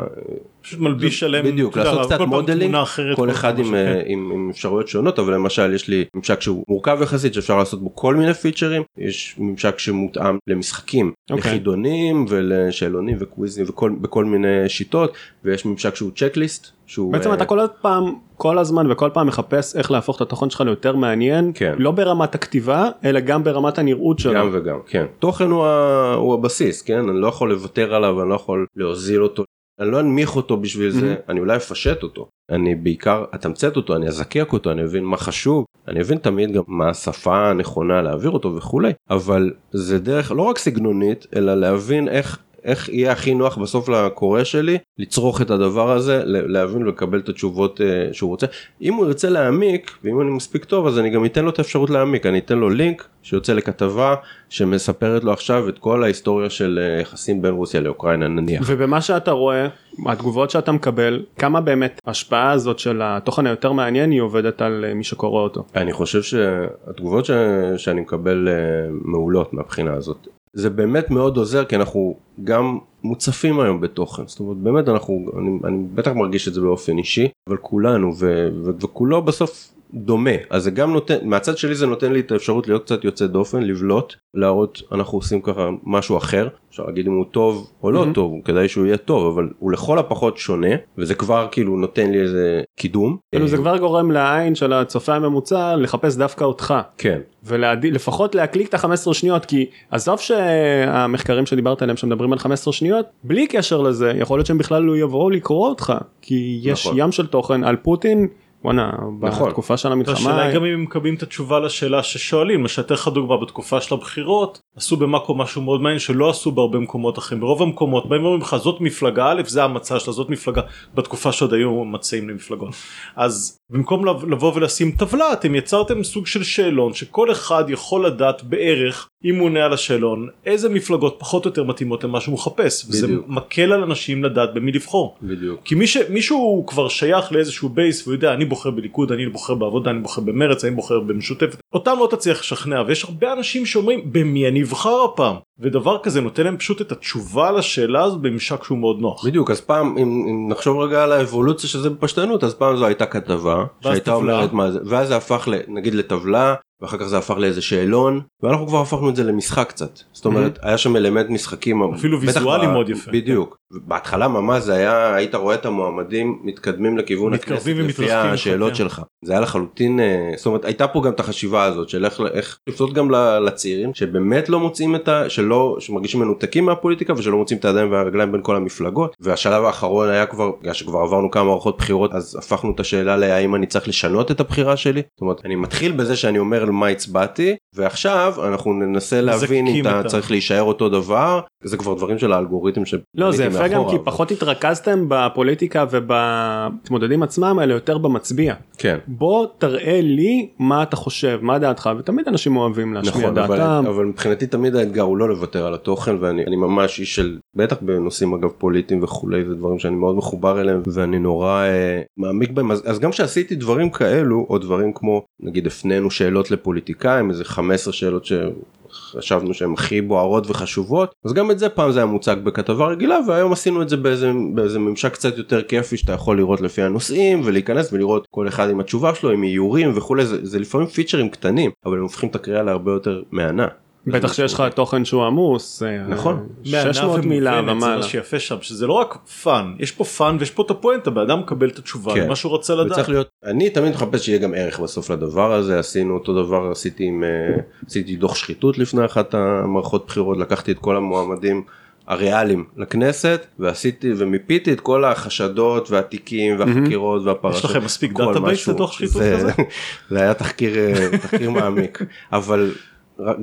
פשוט מלביש עליהם
בדיוק לעשות קצת
modeling אחרת,
כל אחד עם, אה,
כן.
עם, עם אפשרויות שונות אבל למשל יש לי ממשק שהוא מורכב יחסית שאפשר לעשות בו כל מיני פיצ'רים יש ממשק שמותאם למשחקים
אוקיי.
לחידונים ולשאלונים וקוויזים וכל בכל מיני שיטות ויש ממשק שהוא צ'קליסט שהוא
בעצם
אה,
אתה כל פעם כל הזמן וכל פעם מחפש איך להפוך את התוכן שלך ליותר מעניין
כן.
לא ברמת הכתיבה אלא גם ברמת הנראות שלו.
גם וגם כן תוכן הוא, ה... הוא הבסיס כן אני לא יכול לוותר עליו אני לא יכול להוזיל אותו אני לא אנמיך אותו בשביל זה אני אולי אפשט אותו אני בעיקר אתמצת אותו אני אזקק אותו אני אבין מה חשוב אני אבין תמיד גם מה השפה הנכונה להעביר אותו וכולי אבל זה דרך לא רק סגנונית אלא להבין איך. איך יהיה הכי נוח בסוף לקורא שלי לצרוך את הדבר הזה להבין ולקבל את התשובות uh, שהוא רוצה אם הוא ירצה להעמיק ואם אני מספיק טוב אז אני גם אתן לו את האפשרות להעמיק אני אתן לו לינק שיוצא לכתבה שמספרת לו עכשיו את כל ההיסטוריה של אה, יחסים בין רוסיה לאוקראינה נניח.
ובמה שאתה רואה התגובות שאתה מקבל כמה באמת ההשפעה הזאת של התוכן היותר מעניין היא עובדת על אה, מי שקורא אותו.
אני חושב שהתגובות ש... שאני מקבל אה, מעולות מהבחינה הזאת. זה באמת מאוד עוזר כי אנחנו גם מוצפים היום בתוכן. זאת אומרת באמת אנחנו אני, אני בטח מרגיש את זה באופן אישי אבל כולנו ו, ו, וכולו בסוף דומה אז זה גם נותן מהצד שלי זה נותן לי את האפשרות להיות קצת יוצא דופן לבלוט להראות אנחנו עושים ככה משהו אחר אפשר להגיד אם הוא טוב או לא
Mhm.
טוב כדאי שהוא יהיה טוב אבל הוא לכל הפחות שונה וזה כבר כאילו נותן לי איזה קידום.
כאילו זה
אה,
כבר גורם לעין של הצופה הממוצע לחפש דווקא אותך.
כן
ולפחות להקליק את ה-15 שניות כי עזוב שהמחקרים שדיברת עליהם שמדברים על 15 שניות בלי קשר לזה יכול להיות שהם בכלל לא יבואו לקרוא אותך כי יש
נכון.
ים של תוכן על פוטין וואנה
נכון.
בתקופה של המלחמה
השאלה היא גם אם הם מקבלים את התשובה לשאלה ששואלים, מה שאתן לך דוגמה בתקופה של הבחירות, עשו במאקו משהו מאוד מעניין שלא עשו בהרבה מקומות אחרים, ברוב המקומות באים ואומרים לך זאת מפלגה א' זה המצע שלה זאת מפלגה בתקופה שעוד היו מצעים למפלגות אז במקום לב- לבוא ולשים טבלה אתם יצרתם סוג של שאלון שכל אחד יכול לדעת בערך אם הוא עונה על השאלון איזה מפלגות פחות או יותר מתאימות למה שהוא מחפש וזה
בדיוק.
מקל על אנשים לדעת במי לבחור.
בדיוק.
כי מי ש... מישהו כבר שייך לאיזשהו בייס והוא יודע אני בוחר בליכוד אני בוחר בעבודה אני בוחר במרץ אני בוחר במשותפת אותם לא תצליח לשכנע ויש הרבה אנשים שאומרים במי אני אבחר הפעם ודבר כזה נותן להם פשוט את התשובה לשאלה הזו בממשק שהוא מאוד נוח.
בדיוק אז פעם אם, אם נחשוב רגע על האבולוציה של זה בפשטנות אז פעם זו הייתה כתבה שהייתה. אומרת מה זה ואז זה הפך נגיד לטבלה ואחר כך זה הפך לאיזה שאלון ואנחנו כבר הפכנו את זה למשחק קצת זאת אומרת היה שם אלמנט משחקים
אפילו ויזואלי מאוד יפה.
בדיוק בהתחלה ממש זה היה היית רואה את המועמדים מתקדמים לכיוון הכנסת לפי השאלות
כן.
שלך. זה היה לחלוטין אה, זאת אומרת הייתה פה גם את החשיבה הזאת של איך לפנות גם לצעירים שבאמת לא מוצאים את ה... שלא שמרגישים מנותקים מהפוליטיקה ושלא מוצאים את הידיים והרגליים בין כל המפלגות. והשלב האחרון היה כבר בגלל שכבר עברנו כמה מערכות בחירות אז הפכנו את השאלה להאם אני צריך לשנות את הבחירה שלי. זאת אומרת אני מתחיל בזה שאני אומר למה הצבעתי ועכשיו אנחנו ננסה להבין אם אתה צריך להישאר אותו דבר. זה כבר דברים של האלגוריתם
יפה גם כי
אבל-
פחות התרכזתם בפוליטיקה ובמתמודדים עצמם אלא יותר במצביע.
כן.
בוא תראה לי מה אתה חושב מה דעתך ותמיד אנשים אוהבים להשמיע
נכון, אבל,
דעתם.
אבל מבחינתי תמיד האתגר הוא לא לוותר על התוכן ואני אני ממש איש של בטח בנושאים אגב פוליטיים וכולי זה דברים שאני מאוד מחובר אליהם ואני נורא אה, מעמיק בהם אז, אז גם כשעשיתי דברים כאלו או דברים כמו נגיד הפנינו שאלות לפוליטיקאים איזה 15 שאלות שחשבנו שהן הכי בוערות וחשובות אז גם את זה פעם זה היה מוצג בכתבה רגילה והיום עשינו את זה באיזה, באיזה ממשק קצת יותר כיפי שאתה יכול לראות לפי הנושאים ולהיכנס ולראות כל אחד עם התשובה שלו עם איורים וכולי זה, זה לפעמים פיצ'רים קטנים אבל הם הופכים את הקריאה להרבה יותר מהנה.
בטח שיש לך תוכן שהוא עמוס. אה,
נכון.
600 מילה
זה
ומעלה.
מה שיפה שם שזה לא רק fun יש פה fun ויש פה את הפואנטה בן אדם מקבל את התשובה
כן.
למה שהוא רוצה לדעת.
וצריך להיות אני תמיד מחפש שיהיה גם ערך בסוף לדבר הזה עשינו אותו דבר עשיתי עם אה, עשיתי דוח שחיתות לפני אחת המערכות בחירות לקחתי את כל המועמדים הריאליים לכנסת ועשיתי ומיפיתי את כל החשדות והתיקים והחקירות והפרשות.
יש לכם מספיק
כל
database
משהו.
לדוח שחיתות
זה-
כזה?
זה היה תחקיר אה, תחקיר מעמיק אבל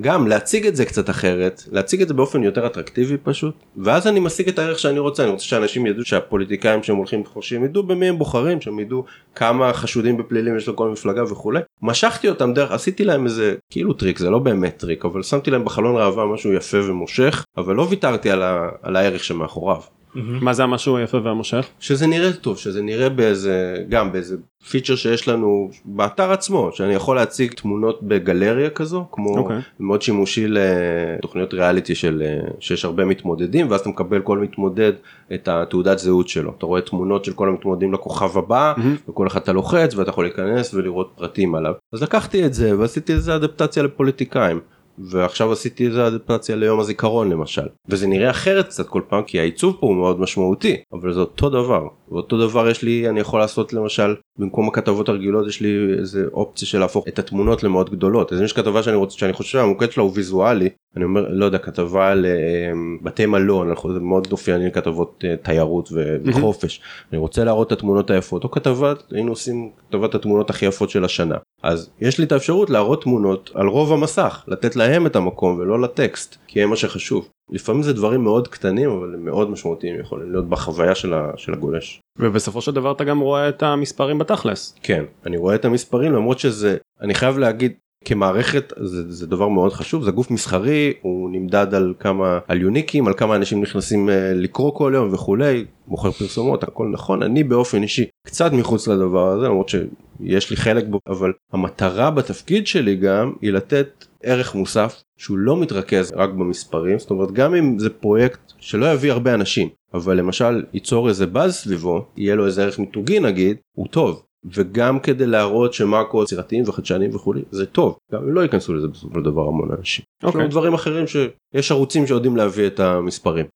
גם להציג את זה קצת אחרת להציג את זה באופן יותר אטרקטיבי פשוט ואז אני משיג את הערך שאני רוצה. אני רוצה שאנשים ידעו שהפוליטיקאים שהם הולכים חושבים ידעו במי הם בוחרים שהם ידעו כמה חשודים בפלילים יש לכל מפלגה וכולי. משכתי אותם דרך עשיתי להם איזה כאילו טריק זה לא באמת טריק אבל שמתי להם בחלון ראווה משהו יפה ומושך אבל לא ויתרתי על, ה, על הערך שמאחוריו
מה זה המשהו היפה והמושך?
שזה נראה טוב שזה נראה באיזה גם באיזה פיצ'ר שיש לנו באתר עצמו שאני יכול להציג תמונות בגלריה כזו כמו
אוקיי.
מאוד שימושי לתוכניות ריאליטי של אה, שיש הרבה מתמודדים ואז אתה מקבל כל מתמודד את התעודת זהות שלו אתה רואה תמונות של כל המתמודדים לכוכב הבא וכל אחד אתה לוחץ ואתה יכול להיכנס ולראות פרטים עליו אז לקחתי את זה ועשיתי איזה אדפטציה לפוליטיקאים. ועכשיו עשיתי איזה אדפטציה ליום הזיכרון למשל. וזה נראה אחרת קצת כל פעם כי העיצוב פה הוא מאוד משמעותי אבל זה אותו דבר. ואותו דבר יש לי אני יכול לעשות למשל במקום הכתבות הרגילות יש לי איזה אופציה של להפוך את התמונות למאוד גדולות. אז אם יש כתבה שאני רוצה שאני חושב שהמוקד שלה הוא ויזואלי אני אומר לא יודע כתבה על אה, בתי מלון זה מאוד אופייני לכתבות אה, תיירות וחופש. אני רוצה להראות את התמונות היפות. או כתבה היינו עושים כתבת התמונות הכי יפות של השנה. אז יש לי את האפשרות להראות תמונות על רוב המסך לתת להם את המקום ולא לטקסט כי הם מה שחשוב לפעמים זה דברים מאוד קטנים אבל הם מאוד משמעותיים יכולים להיות בחוויה של, ה, של הגולש.
ובסופו של דבר אתה גם רואה את המספרים בתכלס.
כן אני רואה את המספרים למרות שזה אני חייב להגיד כמערכת זה, זה דבר מאוד חשוב זה גוף מסחרי הוא נמדד על כמה על יוניקים על כמה אנשים נכנסים אה, לקרוא כל יום וכולי מוכר פרסומות הכל נכון אני באופן אישי קצת מחוץ לדבר הזה למרות שיש לי חלק בו אבל המטרה בתפקיד שלי גם היא לתת ערך מוסף שהוא לא מתרכז רק במספרים זאת אומרת גם אם זה פרויקט שלא יביא הרבה אנשים אבל למשל ייצור איזה באז סביבו יהיה לו איזה ערך מיתוגי נגיד הוא טוב וגם כדי להראות שמאקו יצירתיים וחדשניים וכולי זה טוב גם אם לא ייכנסו לזה בסופו של דבר המון אנשים. יש
אוקיי.
לנו דברים אחרים שיש ערוצים שיודעים להביא את המספרים.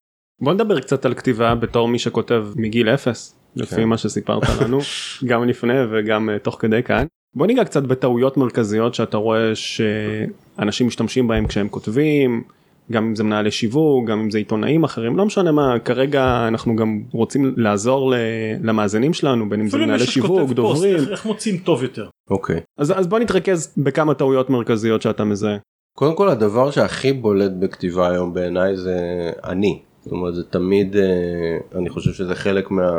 בוא נדבר קצת על כתיבה בתור מי שכותב מגיל אפס לפי
כן.
מה שסיפרת לנו גם לפני וגם אה, תוך כדי כאן. בוא ניגע קצת בטעויות מרכזיות שאתה רואה שאנשים משתמשים בהם כשהם כותבים גם אם זה מנהלי שיווק גם אם זה עיתונאים אחרים לא משנה מה כרגע אנחנו גם רוצים לעזור ל- למאזינים שלנו בין אם זה מנהלי שיווק
פוסט,
דוברים
איך- איך מוצאים טוב יותר.
אוקיי.
אז, אז בוא נתרכז בכמה טעויות מרכזיות שאתה מזהה.
קודם כל הדבר שהכי בולט בכתיבה היום בעיניי זה אני. זאת אומרת זה תמיד אה, אני חושב שזה חלק מה,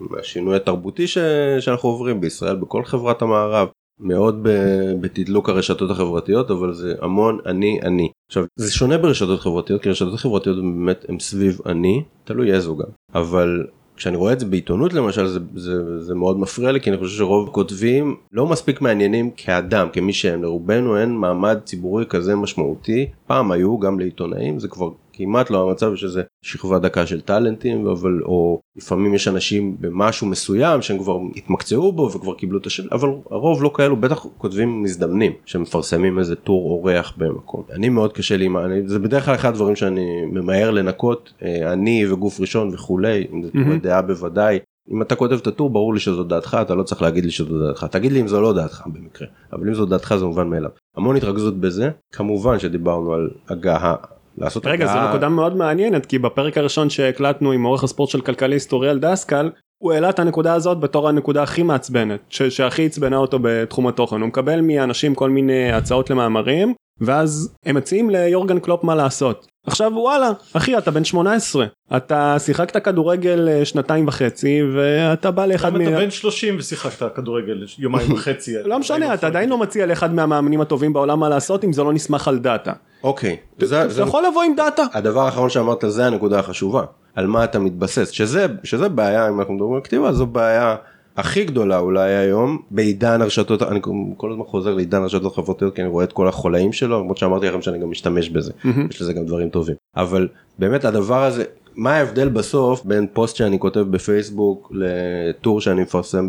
מהשינוי התרבותי ש, שאנחנו עוברים בישראל בכל חברת המערב. מאוד ב- בתדלוק הרשתות החברתיות אבל זה המון אני אני. עכשיו זה שונה ברשתות חברתיות כי רשתות חברתיות הן באמת הם סביב אני תלוי איזו גם אבל כשאני רואה את זה בעיתונות למשל זה, זה, זה מאוד מפריע לי כי אני חושב שרוב הכותבים לא מספיק מעניינים כאדם כמי שהם לרובנו אין מעמד ציבורי כזה משמעותי פעם היו גם לעיתונאים זה כבר כמעט לא המצב שזה שכבה דקה של טאלנטים אבל או לפעמים יש אנשים במשהו מסוים שהם כבר התמקצעו בו וכבר קיבלו את השם אבל הרוב לא כאלו בטח כותבים מזדמנים שמפרסמים איזה טור אורח במקום. אני מאוד קשה לי זה בדרך כלל אחד הדברים שאני ממהר לנקות אה, אני וגוף ראשון וכולי אם זה
מהמם.
דעה בוודאי. אם אתה כותב את הטור ברור לי שזו דעתך אתה לא צריך להגיד לי שזו דעתך. תגיד לי אם זו לא דעתך במקרה. אבל אם זו דעתך זה מובן מאליו. המון התרכזות בזה. כמובן שדיברנו על הגעה לעשות
רגע זו נקודה מאוד מעניינת כי בפרק הראשון שהקלטנו עם עורך הספורט של כלכליסט אוריאל דסקל הוא העלה את הנקודה הזאת בתור הנקודה הכי מעצבנת ש- שהכי עצבנה אותו בתחום התוכן הוא מקבל מאנשים כל מיני הצעות למאמרים ואז הם מציעים ליורגן קלופ מה לעשות עכשיו וואלה אחי אתה בן 18 אתה שיחקת כדורגל אה, שנתיים וחצי ואתה בא לאחד מה...
אתה בן 30 ושיחקת כדורגל יומיים וחצי.
לא משנה אתה עדיין לא מציע לאחד מהמאמנים הטובים בעולם מה לעשות אם זה לא נסמך על דאטה.
אוקיי זה,
אתה יכול לבוא עם דאטה.
הדבר האחרון שאמרת זה הנקודה החשובה על מה אתה מתבסס שזה שזה בעיה אם אנחנו מדברים על כתיבה זו בעיה הכי גדולה אולי היום בעידן הרשתות אני כל הזמן חוזר לעידן הרשתות החברתיות כי אני רואה את כל החולאים שלו למרות שאמרתי לכם שאני גם משתמש בזה יש לזה גם דברים טובים. אבל באמת הדבר הזה מה ההבדל בסוף בין פוסט שאני כותב בפייסבוק לטור שאני מפרסם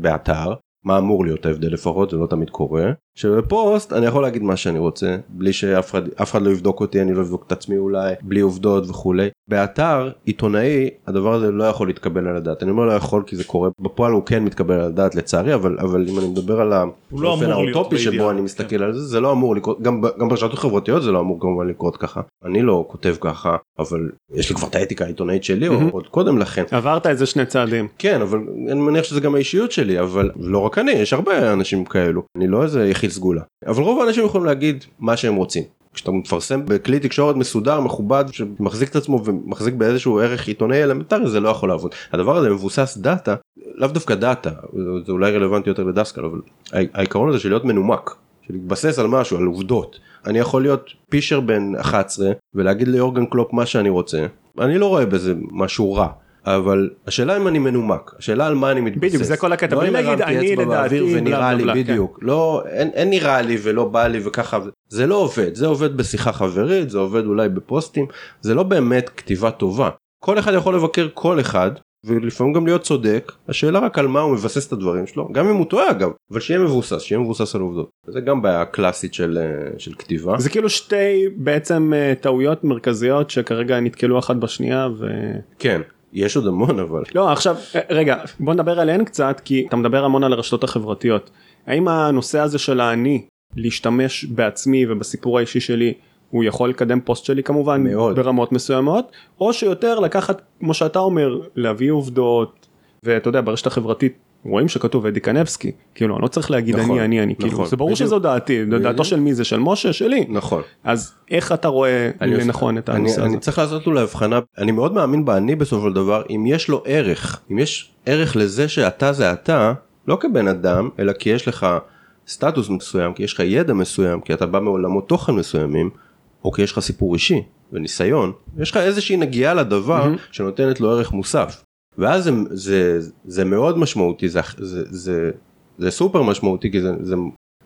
באתר? מה אמור להיות ההבדל לפחות? זה לא תמיד קורה שבפוסט אני יכול להגיד מה שאני רוצה בלי שאף אחד לא יבדוק אותי אני לא אבדוק את עצמי אולי בלי עובדות וכולי באתר עיתונאי הדבר הזה לא יכול להתקבל על הדעת אני אומר לא יכול כי זה קורה בפועל הוא כן מתקבל על הדעת לצערי אבל אבל אם אני מדבר על
לא
האופן
להיות
האוטופי שבו
באידיאל,
אני
כן.
מסתכל על זה זה לא אמור לקרות גם גם ברשתות חברתיות זה לא אמור כמובן לקרות ככה אני לא כותב ככה אבל יש לי כבר את האתיקה העיתונאית שלי או
מהמם.
עוד קודם לכן
עברת איזה שני צעדים.
כן אבל אני מניח שזה גם האישיות שלי אבל לא רק אני יש הרבה אנשים כאלו אני לא איזה יחיד סגולה אבל רוב האנשים יכולים להגיד מה שהם רוצים. כשאתה מפרסם בכלי תקשורת מסודר מכובד שמחזיק את עצמו ומחזיק באיזשהו ערך עיתונאי אלמנטרי זה לא יכול לעבוד הדבר הזה מבוסס דאטה לאו דווקא דאטה זה אולי רלוונטי יותר לדסקל אבל העיקרון הזה של להיות מנומק של להתבסס על משהו על עובדות אני יכול להיות פישר בן 11 ולהגיד ליורגן קלופ מה שאני רוצה אני לא רואה בזה משהו רע. אבל השאלה אם אני מנומק השאלה על מה אני מתבסס.
בדיוק, זה כל הקטע.
לא
בלי להגיד, אני לדעתי,
ונראה לי
בלה,
בדיוק. לא אין, אין נראה לי ולא בא לי וככה זה לא עובד. זה עובד בשיחה חברית זה עובד אולי בפוסטים. זה לא באמת כתיבה טובה. כל אחד יכול לבקר כל אחד ולפעמים גם להיות צודק. השאלה רק על מה הוא מבסס את הדברים שלו גם אם הוא טועה אגב אבל שיהיה מבוסס שיהיה מבוסס על עובדות. זה גם בעיה קלאסית של, אה, של כתיבה.
זה כאילו שתי בעצם אה, טעויות מרכזיות שכרגע נתקלו אחת בשנייה ו...
כן יש עוד המון אבל
לא עכשיו רגע בוא נדבר עליהן קצת כי אתה מדבר המון על הרשתות החברתיות. האם הנושא הזה של האני להשתמש בעצמי ובסיפור האישי שלי הוא יכול לקדם פוסט שלי כמובן
מאוד.
ברמות מסוימות או שיותר לקחת כמו שאתה אומר להביא עובדות ואתה יודע ברשת החברתית רואים שכתוב אדי קנבסקי כאילו אני לא צריך להגיד
נכון,
אני אני אני כאילו
נכון,
זה ברור
בדיוק.
שזו דעתי.
בדיוק.
דעתו של מי זה? של משה? שלי
נכון.
אז איך אתה רואה לנכון את הנושא הזה.
אני צריך לעשות לו הבחנה אני מאוד מאמין באני בסופו של דבר אם יש לו ערך אם יש ערך לזה שאתה זה אתה לא כבן אדם אלא כי יש לך סטטוס מסוים כי יש לך ידע מסוים כי אתה בא מעולמות תוכן מסוימים או כי יש לך סיפור אישי וניסיון יש לך איזושהי נגיעה לדבר
מהמם.
שנותנת לו ערך מוסף ואז זה, זה, זה מאוד משמעותי זה, זה, זה, זה סופר משמעותי כי זה, זה,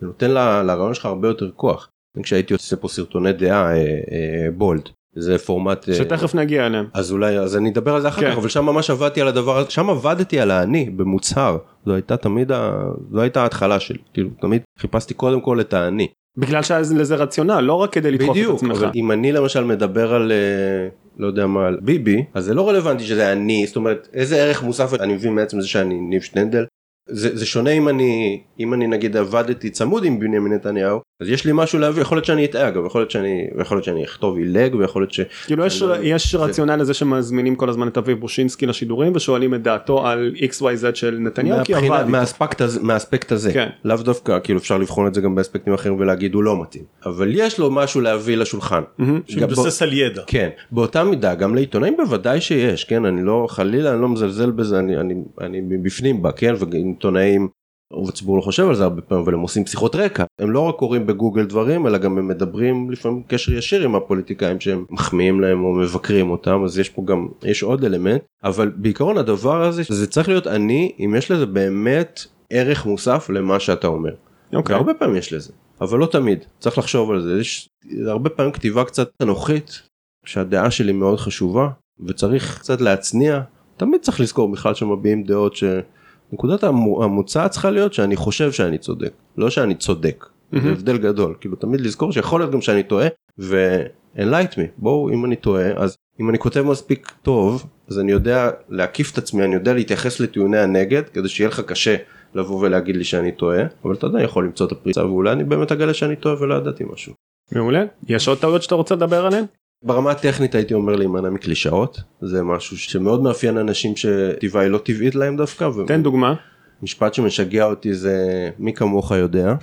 זה נותן לרעיון שלך הרבה יותר כוח. כשהייתי עושה פה סרטוני דעה אה, אה, בולד זה פורמט אה,
שתכף נגיע אליהם.
אז אולי אז אני אדבר על זה אחר
כן.
כך אבל שם ממש עבדתי על הדבר הזה שם עבדתי על האני במוצהר זו הייתה תמיד ה... זו הייתה ההתחלה שלי כאילו תמיד חיפשתי קודם כל את האני.
בגלל שהיה לזה רציונל, לא רק כדי לדחוף את
בדיוק
עצמך.
אבל אם אני למשל מדבר על אה, לא יודע מה על ביבי אז זה לא רלוונטי שזה אני זאת אומרת איזה ערך מוסף אני מבין מעצם זה שאני ניב שנדל. זה, זה שונה אם אני אם אני נגיד עבדתי צמוד עם בנימין נתניהו אז יש לי משהו להביא יכול להיות שאני אטעה אגב יכול להיות שאני יכול להיות שאני אכתוב עילג ויכול להיות ש...
כאילו יש,
אני לא-
יש
זה-
רציונל לזה שמזמינים כל הזמן את אביב בושינסקי לשידורים ושואלים את דעתו על xyz של נתניהו כי
מהבחינה-
עבד. איתו.
מהאספקט הזה, מהאספקט הזה
כן.
לאו דווקא כאילו אפשר לבחון את זה גם באספקטים אחרים ולהגיד הוא לא מתאים אבל יש לו משהו להביא לשולחן. בו-
שמתבסס על ידע.
כן באותה מידה גם לעיתונאים בוודאי שיש כן אני לא חלילה אני לא מזלזל בזה אני אני אני בפנים בה כן ועיתונאים. רוב הציבור לא חושב על זה הרבה פעמים אבל הם עושים שיחות רקע הם לא רק קוראים בגוגל דברים אלא גם הם מדברים לפעמים קשר ישיר עם הפוליטיקאים שהם מחמיאים להם או מבקרים אותם אז יש פה גם יש עוד אלמנט אבל בעיקרון הדבר הזה זה צריך להיות אני אם יש לזה באמת ערך מוסף למה שאתה אומר.
אוקיי.
והרבה פעמים יש לזה אבל לא תמיד צריך לחשוב על זה יש הרבה פעמים כתיבה קצת אנוכית שהדעה שלי מאוד חשובה וצריך קצת להצניע תמיד צריך לזכור בכלל שמביעים דעות שנקודת המו- המוצא צריכה להיות שאני חושב שאני צודק לא שאני צודק זה
מהמם.
הבדל גדול כאילו תמיד לזכור שיכול להיות גם שאני טועה ו-enlight me בואו אם אני טועה אז אם אני כותב מספיק טוב אז אני יודע להקיף את עצמי אני יודע להתייחס לטיעוני הנגד כדי שיהיה לך קשה לבוא ולהגיד לי שאני טועה אבל אתה עדיין יכול למצוא את הפריצה ואולי אני באמת אגלה שאני טועה ולא ידעתי משהו.
מעולה. יש עוד טעויות שאתה רוצה לדבר עליהן?
ברמה הטכנית הייתי אומר להימנע מקלישאות זה משהו שמאוד מאפיין אנשים שטבעה היא לא טבעית להם דווקא
תן דוגמה.
ומשפט שמשגע אותי זה מי כמוך יודע.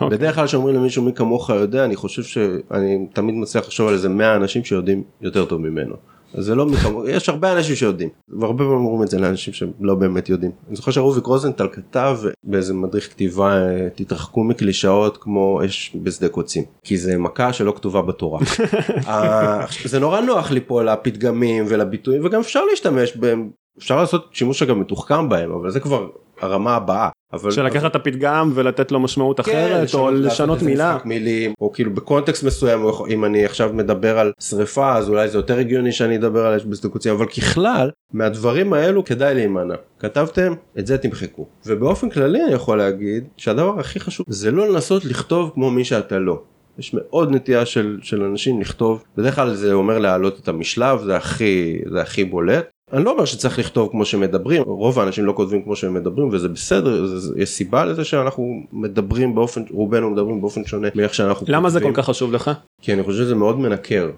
אוקיי.
בדרך כלל כשאומרים למישהו מי כמוך יודע אני חושב שאני תמיד מצליח לחשוב על איזה 100 אנשים שיודעים יותר טוב ממנו. זה לא מי כמוך יש הרבה אנשים שיודעים והרבה פעמים אומרים את זה לאנשים שהם לא באמת יודעים. אני זוכר שרוביק רוזנטל כתב באיזה מדריך כתיבה תתרחקו מקלישאות כמו אש בשדה קוצים כי זה מכה שלא כתובה בתורה. אה, זה נורא נוח ליפול לפתגמים ולביטויים וגם אפשר להשתמש בהם אפשר לעשות שימוש אגב מתוחכם בהם אבל זה כבר הרמה הבאה. אבל
של לקחת את הפתגם ולתת לו משמעות
כן,
אחרת או לשנות מילה.
מילים או כאילו בקונטקסט מסוים אם אני עכשיו מדבר על שריפה אז אולי זה יותר הגיוני שאני אדבר על אש בשדה אבל ככלל מהדברים האלו כדאי להימנע כתבתם את זה תמחקו ובאופן כללי אני יכול להגיד שהדבר הכי חשוב זה לא לנסות לכתוב כמו מי שאתה לא. יש מאוד נטייה של, של אנשים לכתוב בדרך כלל זה אומר להעלות את המשלב זה הכי זה הכי בולט. אני לא אומר שצריך לכתוב כמו שמדברים רוב האנשים לא כותבים כמו שהם מדברים וזה בסדר זה, יש סיבה לזה שאנחנו מדברים באופן רובנו מדברים באופן שונה מאיך שאנחנו
למה זה כל
כותבים.
כך חשוב לך?
כי אני חושב שזה מאוד מנקר.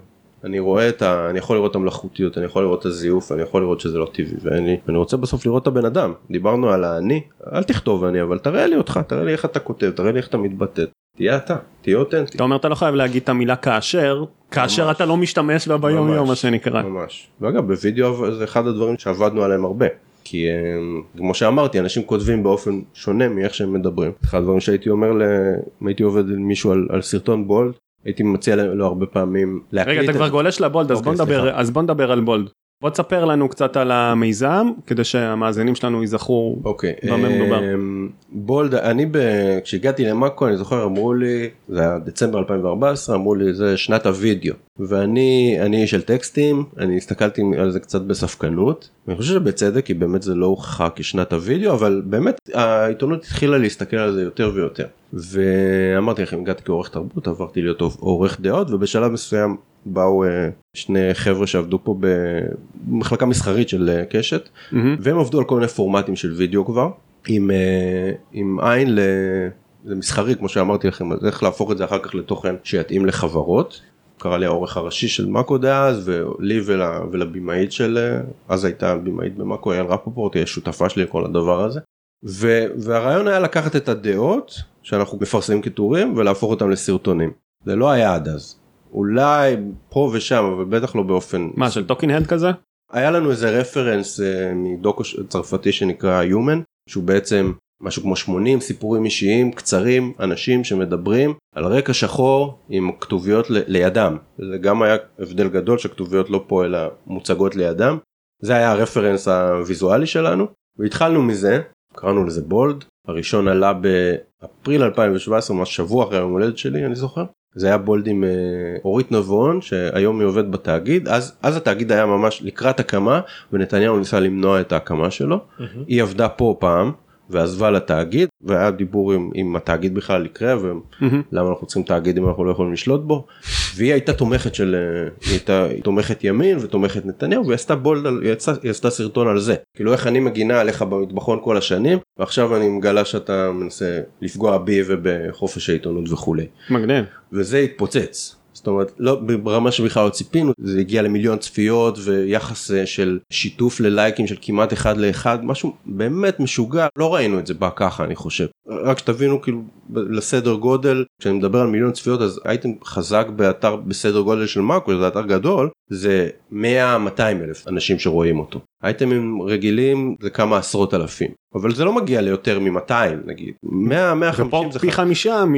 אני רואה את ה... אני יכול לראות את המלאכותיות, אני יכול לראות את הזיוף, אני יכול לראות שזה לא טבעי, ואני, ואני רוצה בסוף לראות את הבן אדם. דיברנו על האני, אל תכתוב אני, אבל תראה לי אותך, תראה לי איך אתה כותב, תראה לי איך אתה מתבטא. תהיה אתה, תהיה אותנטי.
אתה אומר אתה לא חייב להגיד את המילה כאשר, כאשר
ממש.
אתה לא משתמש בה ביום יום מה שנקרא.
ממש. ואגב בווידאו זה אחד הדברים שעבדנו עליהם הרבה. כי אה, כמו שאמרתי אנשים כותבים באופן שונה מאיך שהם מדברים. אחד הדברים שהייתי אומר ל... אם הייתי עובד עם מישהו על, על סרטון בולד הייתי מציע לו הרבה פעמים להקליט.
רגע אתה
את
כבר. גולש לבולד אז בוא
אוקיי,
נדבר
סליחה.
אז בוא נדבר על בולד. בוא תספר לנו קצת על המיזם כדי שהמאזינים שלנו ייזכרו
אוקיי,
במה מדובר?
אמ, בולד, אני ב... כשהגעתי למאקו אני זוכר אמרו לי, זה היה דצמבר 2014, אמרו לי זה שנת הוידאו. ואני, אני איש של טקסטים, אני הסתכלתי על זה קצת בספקנות, אני חושב שבצדק כי באמת זה לא הוכחה כשנת הוידאו, אבל באמת העיתונות התחילה להסתכל על זה יותר ויותר. ואמרתי לכם, הגעתי כעורך תרבות, עברתי להיות עורך דעות, ובשלב מסוים באו אה, שני חבר'ה שעבדו פה במחלקה מסחרית של אה, קשת.
מהמם.
והם עבדו על כל מיני פורמטים של וידאו כבר עם, אה, עם עין ל... למסחרי כמו שאמרתי לכם אז איך להפוך את זה אחר כך לתוכן שיתאים לחברות. קרא לי העורך הראשי של מאקו דאז ולי ול, ולבימאית של אז הייתה בימאית במאקו אייל רפפורט היא השותפה שלי לכל הדבר הזה. ו, והרעיון היה לקחת את הדעות שאנחנו מפרסמים כטורים ולהפוך אותם לסרטונים. זה לא היה עד אז. אולי פה ושם אבל בטח לא באופן
מה של talking head כזה?
היה לנו איזה רפרנס אה, מדוקו צרפתי שנקרא Human שהוא בעצם משהו כמו 80 סיפורים אישיים קצרים אנשים שמדברים על רקע שחור עם כתוביות ל- לידם. זה גם היה הבדל גדול שכתוביות לא פה אלא מוצגות לידם. זה היה הרפרנס הוויזואלי שלנו והתחלנו מזה קראנו לזה Bold. הראשון עלה באפריל 2017 ממש שבוע אחרי היום הולדת שלי אני זוכר זה היה בולד עם אה, אורית נבון שהיום היא עובדת בתאגיד. אז אז התאגיד היה ממש לקראת הקמה ונתניהו ניסה למנוע את ההקמה שלו. היא עבדה פה פעם ועזבה לתאגיד והיה דיבור עם, עם התאגיד בכלל יקרה ולמה אנחנו צריכים תאגיד אם אנחנו לא יכולים לשלוט בו והיא הייתה תומכת של אה, היא הייתה תומכת ימין ותומכת נתניהו והיא עשתה בולד על- היא עשתה, היא עשתה סרטון על זה כאילו איך אני מגינה עליך במטבחון כל השנים ועכשיו אני מגלה שאתה מנסה לפגוע בי ובחופש העיתונות וכולי
מגניב.
וזה התפוצץ. זאת אומרת לא ברמה שבכלל לא ציפינו זה הגיע למיליון צפיות ויחס אה, של שיתוף ללייקים של כמעט אחד לאחד משהו באמת משוגע לא ראינו את זה בא ככה אני חושב. רק שתבינו כאילו לסדר גודל כשאני מדבר על מיליון צפיות אז אייטם חזק באתר בסדר גודל של מאקו זה אתר גדול זה 100-200 אלף אנשים שרואים אותו. אייטמים רגילים זה כמה עשרות אלפים. אבל זה לא מגיע ליותר מ-200 נגיד. 100
ופה
150 זה
פי חמישה מ...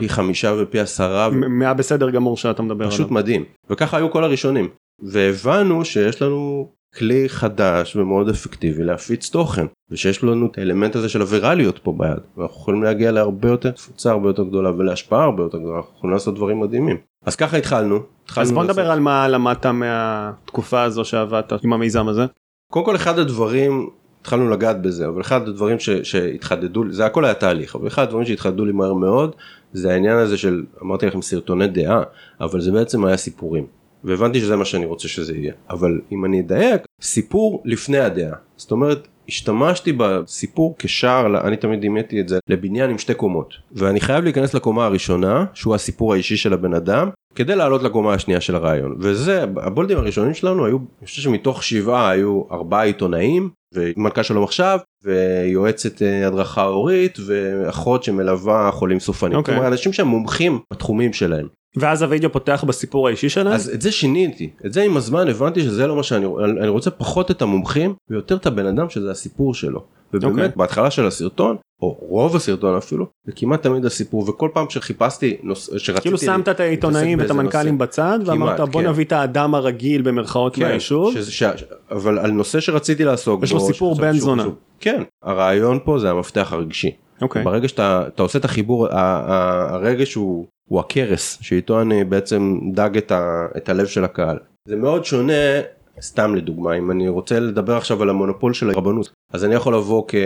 פי חמישה ופי עשרה
מ- מהבסדר גמור שאתה מדבר
פשוט
עליו.
מדהים. וככה היו כל הראשונים. והבנו שיש לנו כלי חדש ומאוד אפקטיבי להפיץ תוכן ושיש לנו את האלמנט הזה של הווירליות פה ביד ואנחנו יכולים להגיע להרבה יותר תפוצה הרבה יותר גדולה ולהשפעה הרבה יותר גדולה אנחנו יכולים לעשות דברים מדהימים אז ככה התחלנו. התחלנו
אז בוא
לעשות-
נדבר על מה למדת מהתקופה הזו שעבדת עם המיזם הזה.
קודם כל אחד הדברים התחלנו לגעת בזה אבל אחד הדברים ש, שהתחדדו זה הכל היה תהליך אבל אחד הדברים שהתחדדו לי מהר מאוד זה העניין הזה של אמרתי לכם סרטוני דעה אבל זה בעצם היה סיפורים והבנתי שזה מה שאני רוצה שזה יהיה אבל אם אני אדייק סיפור לפני הדעה זאת אומרת השתמשתי בסיפור כשער אני תמיד דימיתי את זה לבניין עם שתי קומות ואני חייב להיכנס לקומה הראשונה שהוא הסיפור האישי של הבן אדם כדי לעלות לקומה השנייה של הרעיון וזה הבולדים הראשונים שלנו היו אני חושב שמתוך שבעה היו ארבעה עיתונאים ומנכ"ל שלום עכשיו ויועצת אה, הדרכה הורית ואחות שמלווה חולים סופניים.
אוקיי.
כלומר אנשים שהם מומחים בתחומים שלהם.
ואז הווידאו פותח בסיפור האישי שלהם?
אז את זה שיניתי את זה עם הזמן הבנתי שזה לא מה שאני אני אני רוצה פחות את המומחים ויותר את הבן אדם שזה הסיפור שלו. ובאמת
אוקיי.
בהתחלה של הסרטון או רוב הסרטון אפילו זה כמעט תמיד הסיפור וכל פעם שחיפשתי נושא שרציתי
כאילו שמת את העיתונאים ואת המנכ"לים
נושא.
בצד ואמרת
כמעט,
בוא
כן.
נביא את האדם הרגיל במרכאות
כן,
מהיישוב.
שזה, ש... אבל על נושא שרציתי לעסוק
יש לו סיפור בן זונה.
חשוב. כן הרעיון פה זה המפתח הרגשי.
אוקיי.
ברגע שאתה אתה עושה את החיבור הרגש הוא הוא הכרס שאיתו אני בעצם דג את, ה, את הלב של הקהל. זה מאוד שונה סתם לדוגמה אם אני רוצה לדבר עכשיו על המונופול של הרבנות אז אני יכול לבוא כ, אה,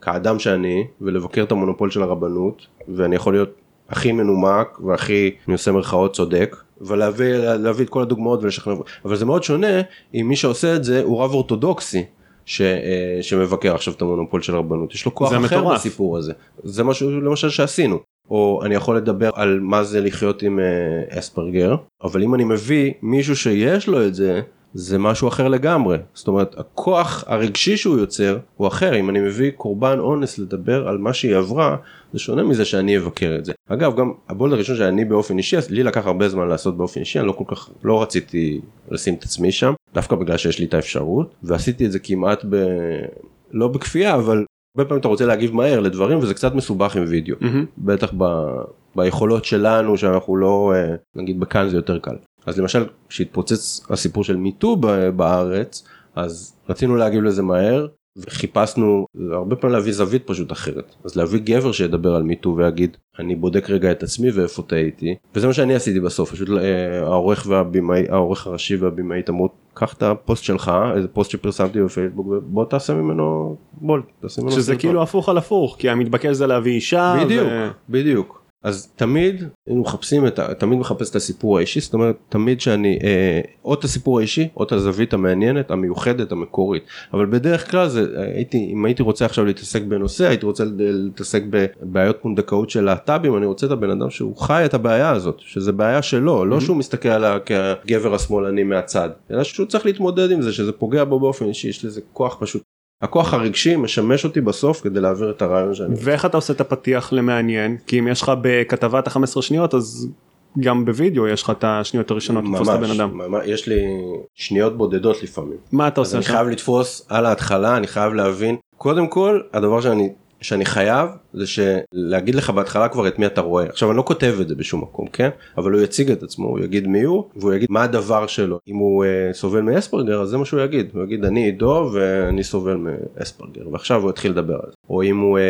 כאדם שאני ולבקר את המונופול של הרבנות ואני יכול להיות הכי מנומק והכי אני עושה מרכאות צודק ולהביא להביא את כל הדוגמאות ולשכנע אבל זה מאוד שונה אם מי שעושה את זה הוא רב אורתודוקסי. ש, אה, שמבקר עכשיו את המונופול של הרבנות יש לו כוח אחר
מטורף.
בסיפור הזה זה משהו למשל שעשינו או אני יכול לדבר על מה זה לחיות עם אה, אספרגר אבל אם אני מביא מישהו שיש לו את זה זה משהו אחר לגמרי. זאת אומרת הכוח הרגשי שהוא יוצר הוא אחר. אם אני מביא קורבן אונס לדבר על מה שהיא עברה זה שונה מזה שאני אבקר את זה. אגב גם הבולד הראשון שאני באופן אישי אז לי לקח הרבה זמן לעשות באופן אישי אני לא כל כך לא רציתי לשים את עצמי שם דווקא בגלל שיש לי את האפשרות ועשיתי את זה כמעט ב... לא בכפייה אבל הרבה פעמים אתה רוצה להגיב מהר לדברים וזה קצת מסובך עם וידאו
מהמם.
בטח ב, ביכולות שלנו שאנחנו לא אה, נגיד בכאן זה יותר קל אז למשל כשהתפוצץ הסיפור של מיטו בארץ אז רצינו להגיב לזה מהר וחיפשנו הרבה פעמים להביא זווית פשוט אחרת אז להביא גבר שידבר על מיטו ויגיד אני בודק רגע את עצמי ואיפה טעיתי וזה מה שאני עשיתי בסוף פשוט אה, העורך והבימאי העורך הראשי והבימאית אמרו קח את הפוסט שלך איזה פוסט שפרסמתי בפייסבוק ובוא תעשה ממנו בול תעשה ממנו
שזה
סרטון."
כאילו הפוך על הפוך כי המתבקש זה להביא אישה.
בדיוק,
ו-
בדיוק. אז תמיד היינו מחפשים את ה... תמיד מחפש את הסיפור האישי זאת אומרת תמיד שאני אה, או את הסיפור האישי או את הזווית המעניינת המיוחדת המקורית אבל בדרך כלל זה הייתי אם הייתי רוצה עכשיו להתעסק בנושא הייתי רוצה להתעסק בבעיות פונדקאות של להט"בים אני רוצה את הבן אדם שהוא חי את הבעיה הזאת שזה בעיה שלו לא שהוא מסתכל עליה כגבר השמאלני מהצד אלא שהוא צריך להתמודד עם זה שזה פוגע בו באופן אישי יש לזה כוח פשוט. הכוח הרגשי משמש אותי בסוף כדי להעביר את הרעיון שאני
ואיך אתה עושה את הפתיח למעניין כי אם יש לך בכתבת ה-15 שניות אז גם בווידאו יש לך את השניות הראשונות לתפוס את הבן אדם.
ממש, יש לי שניות בודדות לפעמים.
מה אתה
אז
עושה
אני? חייב לתפוס על ההתחלה, אני חייב להבין. קודם כל, הדבר שאני שאני חייב זה שלהגיד לך בהתחלה כבר את מי אתה רואה. עכשיו אני לא כותב את זה בשום מקום כן? אבל הוא יציג את עצמו הוא יגיד מי הוא והוא יגיד מה הדבר שלו. אם הוא uh, סובל מאספרגר אז זה מה שהוא יגיד. הוא יגיד אני עידו ואני סובל מאספרגר. ועכשיו הוא יתחיל לדבר על זה. או אם הוא uh,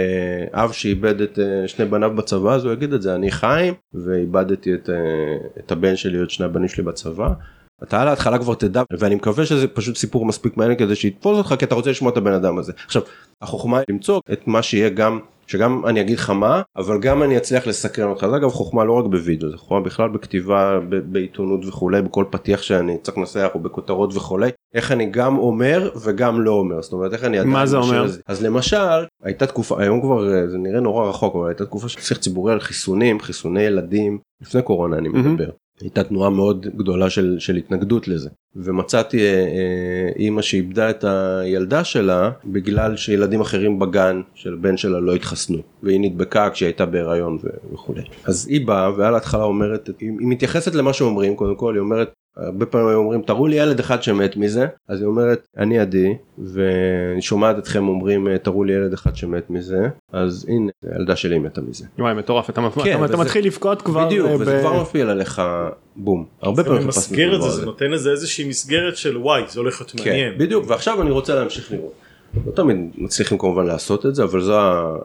אב שאיבד את uh, שני בניו בצבא אז הוא יגיד את זה אני חיים ואיבדתי את, uh, את הבן שלי את שני הבנים שלי בצבא אתה על ההתחלה כבר תדע ואני מקווה שזה פשוט סיפור מספיק מעניין כדי שיתפוס אותך כי אתה רוצה לשמוע את הבן אדם הזה עכשיו החוכמה היא למצוא את מה שיהיה גם שגם אני אגיד לך מה אבל גם אני אצליח לסקרן אותך זה אגב חוכמה לא רק בווידאו זה חוכמה בכלל בכתיבה בעיתונות וכולי בכל פתיח שאני צריך לנסח או בכותרות וכולי איך אני גם אומר וגם לא אומר זאת אומרת איך אני
מה זה אומר?
זה. אז למשל הייתה תקופה היום כבר אה, זה נראה נורא רחוק אבל הייתה תקופה של שיח ציבורי על חיסונים חיסוני ילדים לפני קורונה אני מדבר. הייתה תנועה מאוד גדולה של, של התנגדות לזה. ומצאתי אה, אה, אימא שאיבדה את הילדה שלה בגלל שילדים אחרים בגן של בן שלה לא התחסנו. והיא נדבקה כשהיא הייתה בהיריון וכולי אז היא באה ועל ההתחלה אומרת היא, היא מתייחסת למה שאומרים קודם כל היא אומרת הרבה פעמים אומרים תראו לי ילד אחד שמת מזה אז היא אומרת אני עדי ואני שומעת אתכם אומרים תראו לי ילד אחד שמת מזה אז הנה הילדה שלי מתה מזה.
וואי מטורף אתה,
כן,
אתה, אתה
וזה-
מתחיל לבכות כבר
בדיוק
אה,
וזה
ב-
כבר מפעיל עליך בום הרבה
זה
פעמים
ממסגר את זה. זה נותן לזה איזושהי מסגרת של וואי זה הולך להיות מעניין.
כן, בדיוק ועכשיו אני רוצה להמשיך לראות. לא תמיד מצליחים כמובן לעשות את זה אבל זו,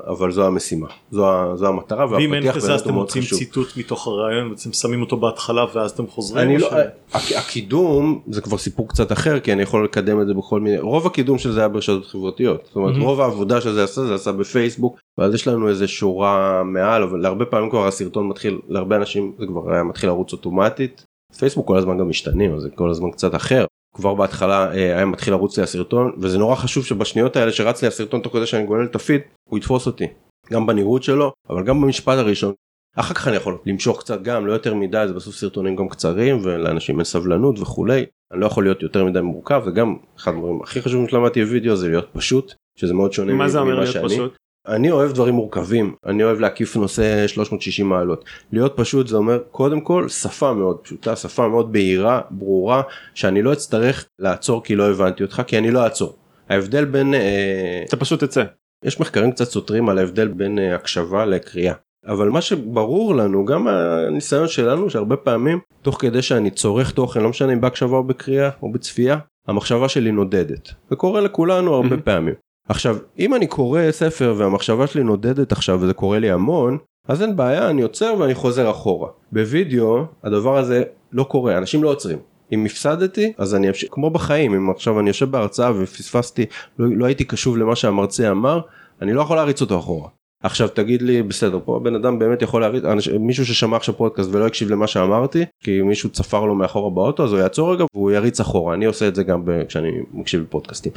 אבל זו המשימה זו, זו המטרה
ואם אין
והפתיח
כזה
באמת
אז אתם
מאוד
מוצאים
חשוב.
ציטוט מתוך הרעיון ואתם שמים אותו בהתחלה ואז אתם חוזרים.
אני לא,
ש-
הק- הקידום זה כבר סיפור קצת אחר כי אני יכול לקדם את זה בכל מיני רוב הקידום של זה היה ברשתות חברתיות זאת אומרת
מהמם.
רוב העבודה שזה עשה זה עשה בפייסבוק ואז יש לנו איזה שורה מעל אבל להרבה פעמים כבר הסרטון מתחיל להרבה אנשים זה כבר היה מתחיל לרוץ אוטומטית פייסבוק כל הזמן גם משתנים אז זה כל הזמן קצת אחר כבר בהתחלה אה, היה מתחיל לרוץ לי הסרטון וזה נורא חשוב שבשניות האלה שרץ לי הסרטון תוך כדי שאני גולל את הפיד הוא יתפוס אותי גם בנראות שלו אבל גם במשפט הראשון אחר כך אני יכול למשוך קצת גם לא יותר מדי זה בסוף סרטונים גם קצרים ולאנשים אין סבלנות וכולי אני לא יכול להיות יותר מדי מורכב זה גם אחד הדברים הכי חשובים שלמדתי בווידאו זה להיות פשוט שזה מאוד שונה
מה זה אומר להיות
שאני.
פשוט?
אני אוהב דברים מורכבים אני אוהב להקיף נושא 360 מעלות להיות פשוט זה אומר קודם כל שפה מאוד פשוטה שפה מאוד בהירה ברורה שאני לא אצטרך לעצור כי לא הבנתי אותך כי אני לא אעצור. ההבדל בין אה,
אתה פשוט תצא.
יש מחקרים קצת סותרים על ההבדל בין אה, הקשבה לקריאה. אבל מה שברור לנו גם הניסיון שלנו שהרבה פעמים תוך כדי שאני צורך תוכן לא משנה אם בהקשבה או בקריאה או בצפייה המחשבה שלי נודדת. זה קורה לכולנו הרבה. פעמים. עכשיו אם אני קורא ספר והמחשבה שלי נודדת עכשיו וזה קורה לי המון אז אין בעיה אני עוצר ואני חוזר אחורה. בווידאו הדבר הזה לא קורה אנשים לא עוצרים. אם הפסדתי אז אני אמשיך כמו בחיים אם עכשיו אני יושב בהרצאה ופספסתי לא, לא הייתי קשוב למה שהמרצה אמר אני לא יכול להריץ אותו אחורה. עכשיו תגיד לי בסדר פה הבן אדם באמת יכול להריץ מישהו ששמע עכשיו פודקאסט ולא הקשיב למה שאמרתי כי מישהו צפר לו מאחורה באוטו אז הוא יעצור רגע והוא יריץ אחורה. אני עושה את זה גם כשאני מקשיב לפודקאסטים.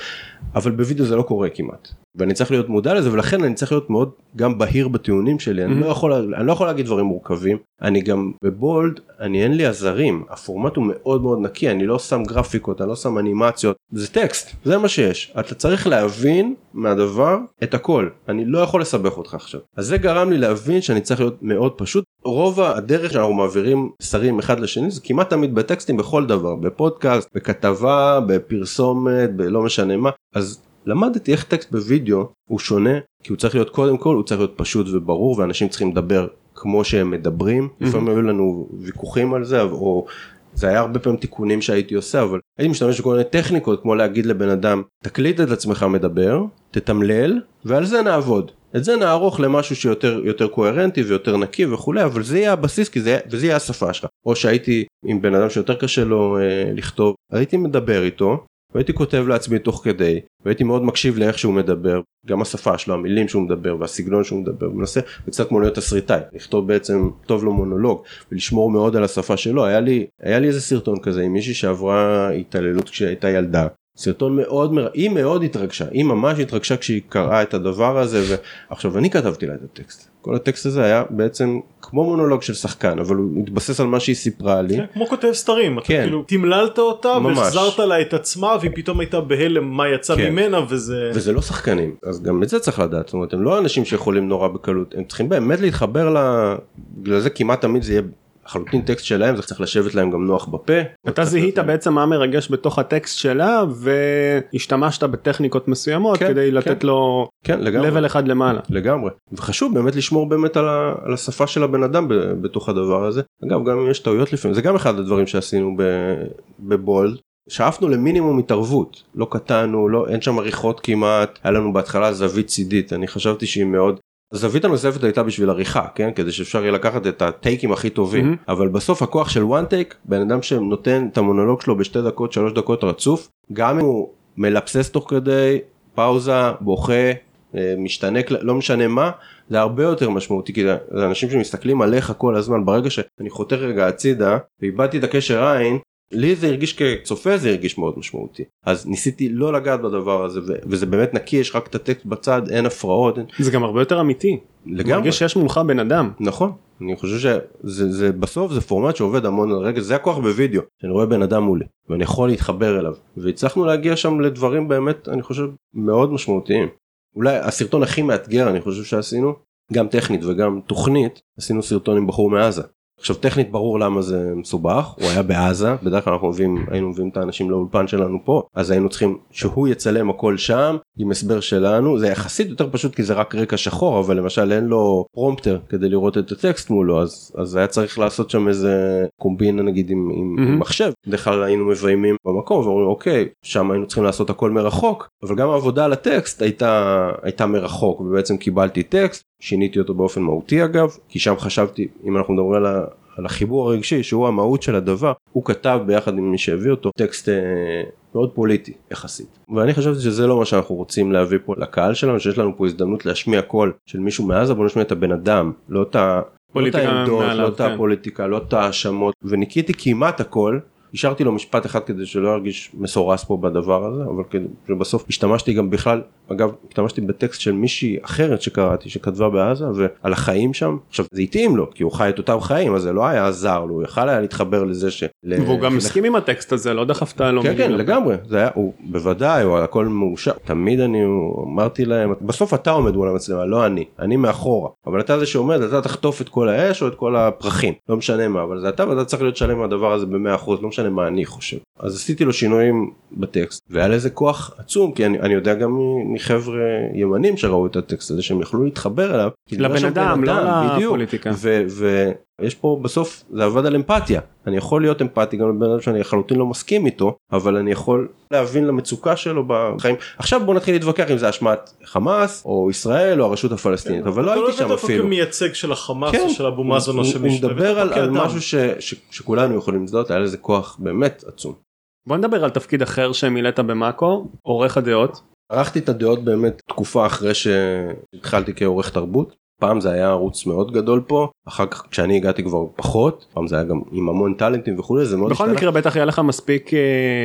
אבל בווידאו זה לא קורה כמעט ואני צריך להיות מודע לזה ולכן אני צריך להיות מאוד גם בהיר בטיעונים שלי. אני
Mhm.
לא יכול אני לא יכול להגיד דברים מורכבים. אני גם בבולד אני אין לי עזרים. הפורמט הוא מאוד מאוד נקי אני לא שם גרפיקות אני לא שם אנימציות. זה טקסט זה מה שיש. אתה צריך להבין מהדבר את הכל. אני לא יכול לסבך אותך עכשיו. אז זה גרם לי להבין שאני צריך להיות מאוד פשוט. רוב הדרך שאנחנו מעבירים שרים אחד לשני זה כמעט תמיד בטקסטים בכל דבר. בפודקאסט בכתבה בפרסומת בלא משנה מה. אז למדתי איך טקסט בווידאו הוא שונה כי הוא צריך להיות קודם כל הוא צריך להיות פשוט וברור ואנשים צריכים לדבר כמו שהם מדברים. לפעמים היו לנו ויכוחים על זה או זה היה הרבה פעמים תיקונים שהייתי עושה אבל הייתי משתמש בכל מיני טכניקות כמו להגיד לבן אדם תקליט את עצמך מדבר תתמלל ועל זה נעבוד. את זה נערוך למשהו שיותר יותר קוהרנטי ויותר נקי וכולי אבל זה יהיה הבסיס כי זה וזה יהיה השפה שלך. או שהייתי עם בן אדם שיותר קשה לו אה, לכתוב הייתי מדבר איתו והייתי כותב לעצמי תוך כדי והייתי מאוד מקשיב לאיך שהוא מדבר גם השפה שלו המילים שהוא מדבר והסגנון שהוא מדבר מנסה קצת כמו להיות תסריטאי לכתוב בעצם טוב לו מונולוג ולשמור מאוד על השפה שלו. היה לי היה לי איזה סרטון כזה עם מישהי שעברה התעללות כשהייתה ילדה סרטון מאוד מר... היא מאוד התרגשה היא ממש התרגשה כשהיא קראה את הדבר הזה ועכשיו אני כתבתי לה את הטקסט כל הטקסט הזה היה בעצם כמו מונולוג של שחקן אבל הוא התבסס על מה שהיא סיפרה לי
כן, כמו כותב סתרים, אתה
כן.
כאילו תמללת אותה
ממש.
והחזרת לה את עצמה והיא פתאום הייתה בהלם מה יצא
כן.
ממנה וזה
וזה לא שחקנים אז גם את זה צריך לדעת זאת אומרת הם לא אנשים שיכולים נורא בקלות הם צריכים באמת להתחבר ל... בגלל זה כמעט תמיד זה יהיה לחלוטין טקסט שלהם זה צריך לשבת להם גם נוח בפה.
אתה זיהית בעצם מה מרגש בתוך הטקסט שלה והשתמשת בטכניקות מסוימות
כן,
כדי
כן.
לתת לו
כן
level אחד למעלה.
לגמרי וחשוב באמת לשמור באמת על, ה, על השפה של הבן אדם ב, בתוך הדבר הזה אגב גם אם יש טעויות לפעמים זה גם אחד הדברים שעשינו בבולד שאפנו למינימום התערבות לא קטענו לא אין שם עריכות כמעט היה לנו בהתחלה זווית צידית אני חשבתי שהיא מאוד. הזווית הנוספת הייתה בשביל עריכה כן? כדי שאפשר יהיה לקחת את הטייקים הכי טובים.
Mhm.
אבל בסוף הכוח של one take בן אדם שנותן את המונולוג שלו בשתי דקות שלוש דקות רצוף גם אם הוא מלבסס תוך כדי פאוזה בוכה אה, משתנה לא משנה מה זה הרבה יותר משמעותי כי זה אנשים שמסתכלים עליך כל הזמן. ברגע שאני חותך רגע הצידה ואיבדתי את הקשר עין לי זה הרגיש כצופה זה הרגיש מאוד משמעותי אז ניסיתי לא לגעת בדבר הזה וזה באמת נקי יש רק את הטקסט בצד אין הפרעות אין...
זה גם הרבה יותר אמיתי.
לגמרי
מרגיש שיש מולך בן אדם.
נכון אני חושב שזה זה בסוף זה פורמט שעובד המון על רגע זה הכוח בווידאו שאני רואה בן אדם מולי ואני יכול להתחבר אליו והצלחנו להגיע שם לדברים באמת אני חושב מאוד משמעותיים. אולי הסרטון הכי מאתגר אני חושב שעשינו גם טכנית וגם תוכנית עשינו סרטון עם בחור מעזה. עכשיו טכנית ברור למה זה מסובך הוא היה בעזה בדרך כלל אנחנו מביאים היינו מביאים את האנשים לאולפן שלנו פה אז היינו צריכים שהוא יצלם הכל שם עם הסבר שלנו זה יחסית יותר פשוט כי זה רק רקע שחור אבל למשל אין לו פרומפטר כדי לראות את הטקסט מולו אז אז היה צריך לעשות שם איזה קומבינה נגיד עם, עם, מחשב. בדרך כלל היינו מביימים במקום ואומרים אוקיי שם היינו צריכים לעשות הכל מרחוק אבל גם העבודה על הטקסט הייתה הייתה מרחוק ובעצם קיבלתי טקסט שיניתי אותו באופן מהותי אגב כי שם חשבתי אם אנחנו מדברים על, ה, על החיבור הרגשי שהוא המהות של הדבר הוא כתב ביחד עם מי שהביא אותו טקסט אה, מאוד פוליטי יחסית ואני חשבתי שזה לא מה שאנחנו רוצים להביא פה לקהל שלנו שיש לנו פה הזדמנות להשמיע קול של מישהו מעזה בוא נשמיע את הבן אדם לא את ה... לא את
פוליטיקה
העמדות, לא את
כן.
הפוליטיקה, לא את ההאשמות, וניקיתי כמעט הכל. השארתי לו משפט אחד כדי שלא ירגיש מסורס פה בדבר הזה, אבל ובסוף השתמשתי גם בכלל, אגב, השתמשתי בטקסט של מישהי אחרת שקראתי, שכתבה בעזה, ועל החיים שם. עכשיו, זה התאים לו, כי הוא חי את אותם חיים, אז זה לא היה זר לו, הוא יכל היה להתחבר לזה ש...
והוא גם מסכים עם הטקסט הזה לא דחפת לו
כן כן. לגמרי. זה היה הוא בוודאי הוא הכל מאושר. תמיד אני אמרתי להם בסוף אתה עומד מול המצלמה לא אני. אני מאחורה. אבל אתה זה שעומד אתה תחטוף את כל האש או את כל הפרחים. לא משנה מה אבל זה אתה ואתה צריך להיות שלם מהדבר הזה במאה אחוז. לא משנה מה אני חושב. אז עשיתי לו שינויים בטקסט. והיה לזה כוח עצום כי אני, אני יודע גם מחבר'ה ימנים שראו את הטקסט הזה שהם יכלו להתחבר אליו
לבן אדם, לא. לפוליטיקה.
ויש פה בסוף זה עבד על אמפתיה אני יכול להיות אמפתי גם לבן אדם שאני לחלוטין לא מסכים איתו אבל אני יכול להבין למצוקה שלו בחיים עכשיו בוא נתחיל להתווכח אם זה אשמת חמאס או ישראל או הרשות הפלסטינית אבל לא
אתה
הייתי שם
הבאת אותו
אפילו.
כמייצג של החמאס
כן,
או של אבו מאזן
הוא-
או של
הוא
מישהו.
מדבר על. משהו ש, ש, שכולנו יכולים לזדות היה לזה כוח באמת עצום.
בוא נדבר על תפקיד אחר שמילאת במאקו עורך הדעות.
ערכתי את הדעות באמת תקופה אחרי שהתחלתי כעורך תרבות. פעם זה היה ערוץ מאוד גדול פה אחר כך כשאני הגעתי כבר פחות פעם זה היה גם עם המון טאלנטים וכולי זה מאוד
בכל. מקרה בטח יהיה לך מספיק אה,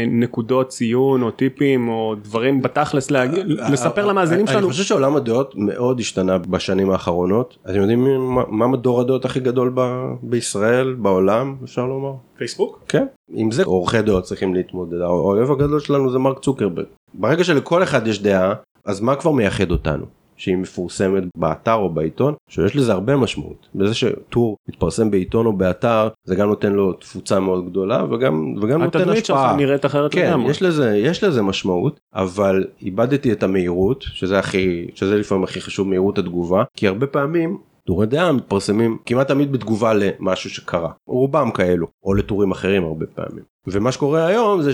נקודות ציון או טיפים או דברים בתכלס להגיד- לספר למאזינים שלנו.
אני חושב שעולם הדעות מאוד השתנה בשנים האחרונות. אתם יודעים מה- מה מדור הדעות הכי גדול ב- בישראל בעולם אפשר לומר?
פייסבוק?
כן. עם זה עורכי דעות צריכים להתמודד. האויב הגדול שלנו זה מרק צוקרברג. ברגע שלכל אחד יש דעה אז מה כבר מייחד אותנו? שהיא מפורסמת באתר או בעיתון, שיש לזה הרבה משמעות. בזה שטור מתפרסם בעיתון או באתר, זה גם נותן לו תפוצה מאוד גדולה וגם, וגם נותן השפעה.
נראית אחרת
כן,
לגמרי.
יש לזה, יש לזה משמעות, אבל איבדתי את המהירות, שזה הכי, שזה לפעמים הכי חשוב, מהירות התגובה, כי הרבה פעמים טורי דעה מתפרסמים כמעט תמיד בתגובה למשהו שקרה, רובם כאלו, או לטורים אחרים הרבה פעמים. ומה שקורה היום זה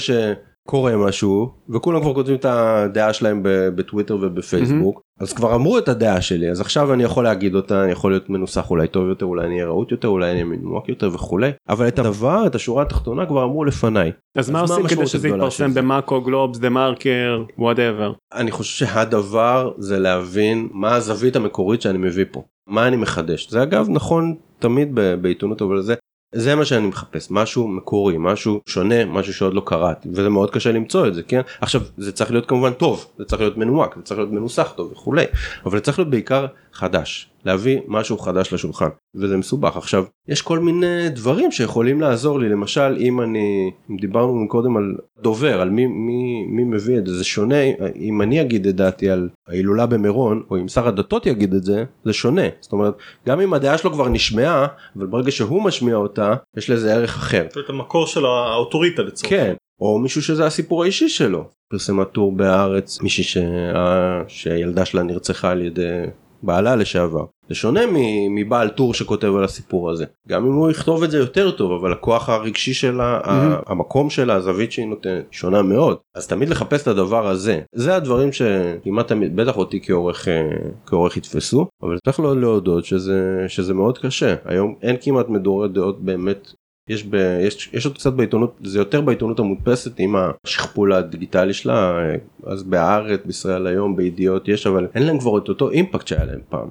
שקורה משהו, וכולם כבר כותבים את הדעה שלהם בטוויטר ובפייסבוק, אז כבר אמרו את הדעה שלי, אז עכשיו אני יכול להגיד אותה, אני יכול להיות מנוסח אולי טוב יותר, אולי אני אהיה רהוט יותר, אולי אני אהיה מנומק יותר וכולי, אבל את הדבר, את השורה התחתונה כבר אמרו לפניי.
אז מה
אז מה
עושים כדי שזה יתפרסם? במאקו גלובס דה מרקר whatever.
אני חושב שהדבר זה להבין מה הזווית המקורית שאני מביא פה מה אני מחדש זה אגב נכון תמיד בעיתונות אבל זה זה מה שאני מחפש משהו מקורי משהו שונה משהו שעוד לא קראתי וזה מאוד קשה למצוא את זה כן? עכשיו זה צריך להיות כמובן טוב זה צריך להיות מנומק זה צריך להיות מנוסח טוב וכולי אבל זה צריך להיות בעיקר חדש להביא משהו חדש לשולחן וזה מסובך. עכשיו יש כל מיני דברים שיכולים לעזור לי. למשל אם אני אם דיברנו קודם על דובר על מי מי מי מביא את זה זה שונה. אם אני אגיד את דעתי על ההילולה במירון או אם שר הדתות יגיד את זה זה שונה. זאת אומרת גם אם הדעה שלו כבר נשמעה אבל ברגע שהוא משמיע אותה יש לזה ערך אחר.
זאת אומרת, המקור של האוטוריטה לצורך.
כן. או מישהו שזה הסיפור האישי שלו. פרסמה טור בהארץ מישהי שה... שהילדה שלה נרצחה על ידי בעלה לשעבר. זה שונה מבעל טור שכותב על הסיפור הזה גם אם הוא יכתוב את זה יותר טוב אבל הכוח הרגשי שלה mm-hmm. המקום שלה הזווית שהיא נותנת שונה מאוד אז תמיד לחפש את הדבר הזה זה הדברים שכמעט תמיד בטח אותי כעורך אה, כעורך יתפסו אבל צריך לא להודות שזה שזה מאוד קשה היום אין כמעט מדורי דעות באמת יש, ב, יש, יש עוד קצת בעיתונות, זה יותר בעיתונות המודפסת עם השכפול הדיגיטלי שלה, אז בהארץ, בישראל היום, בידיעות יש, אבל אין להם כבר את אותו אימפקט שהיה להם פעם.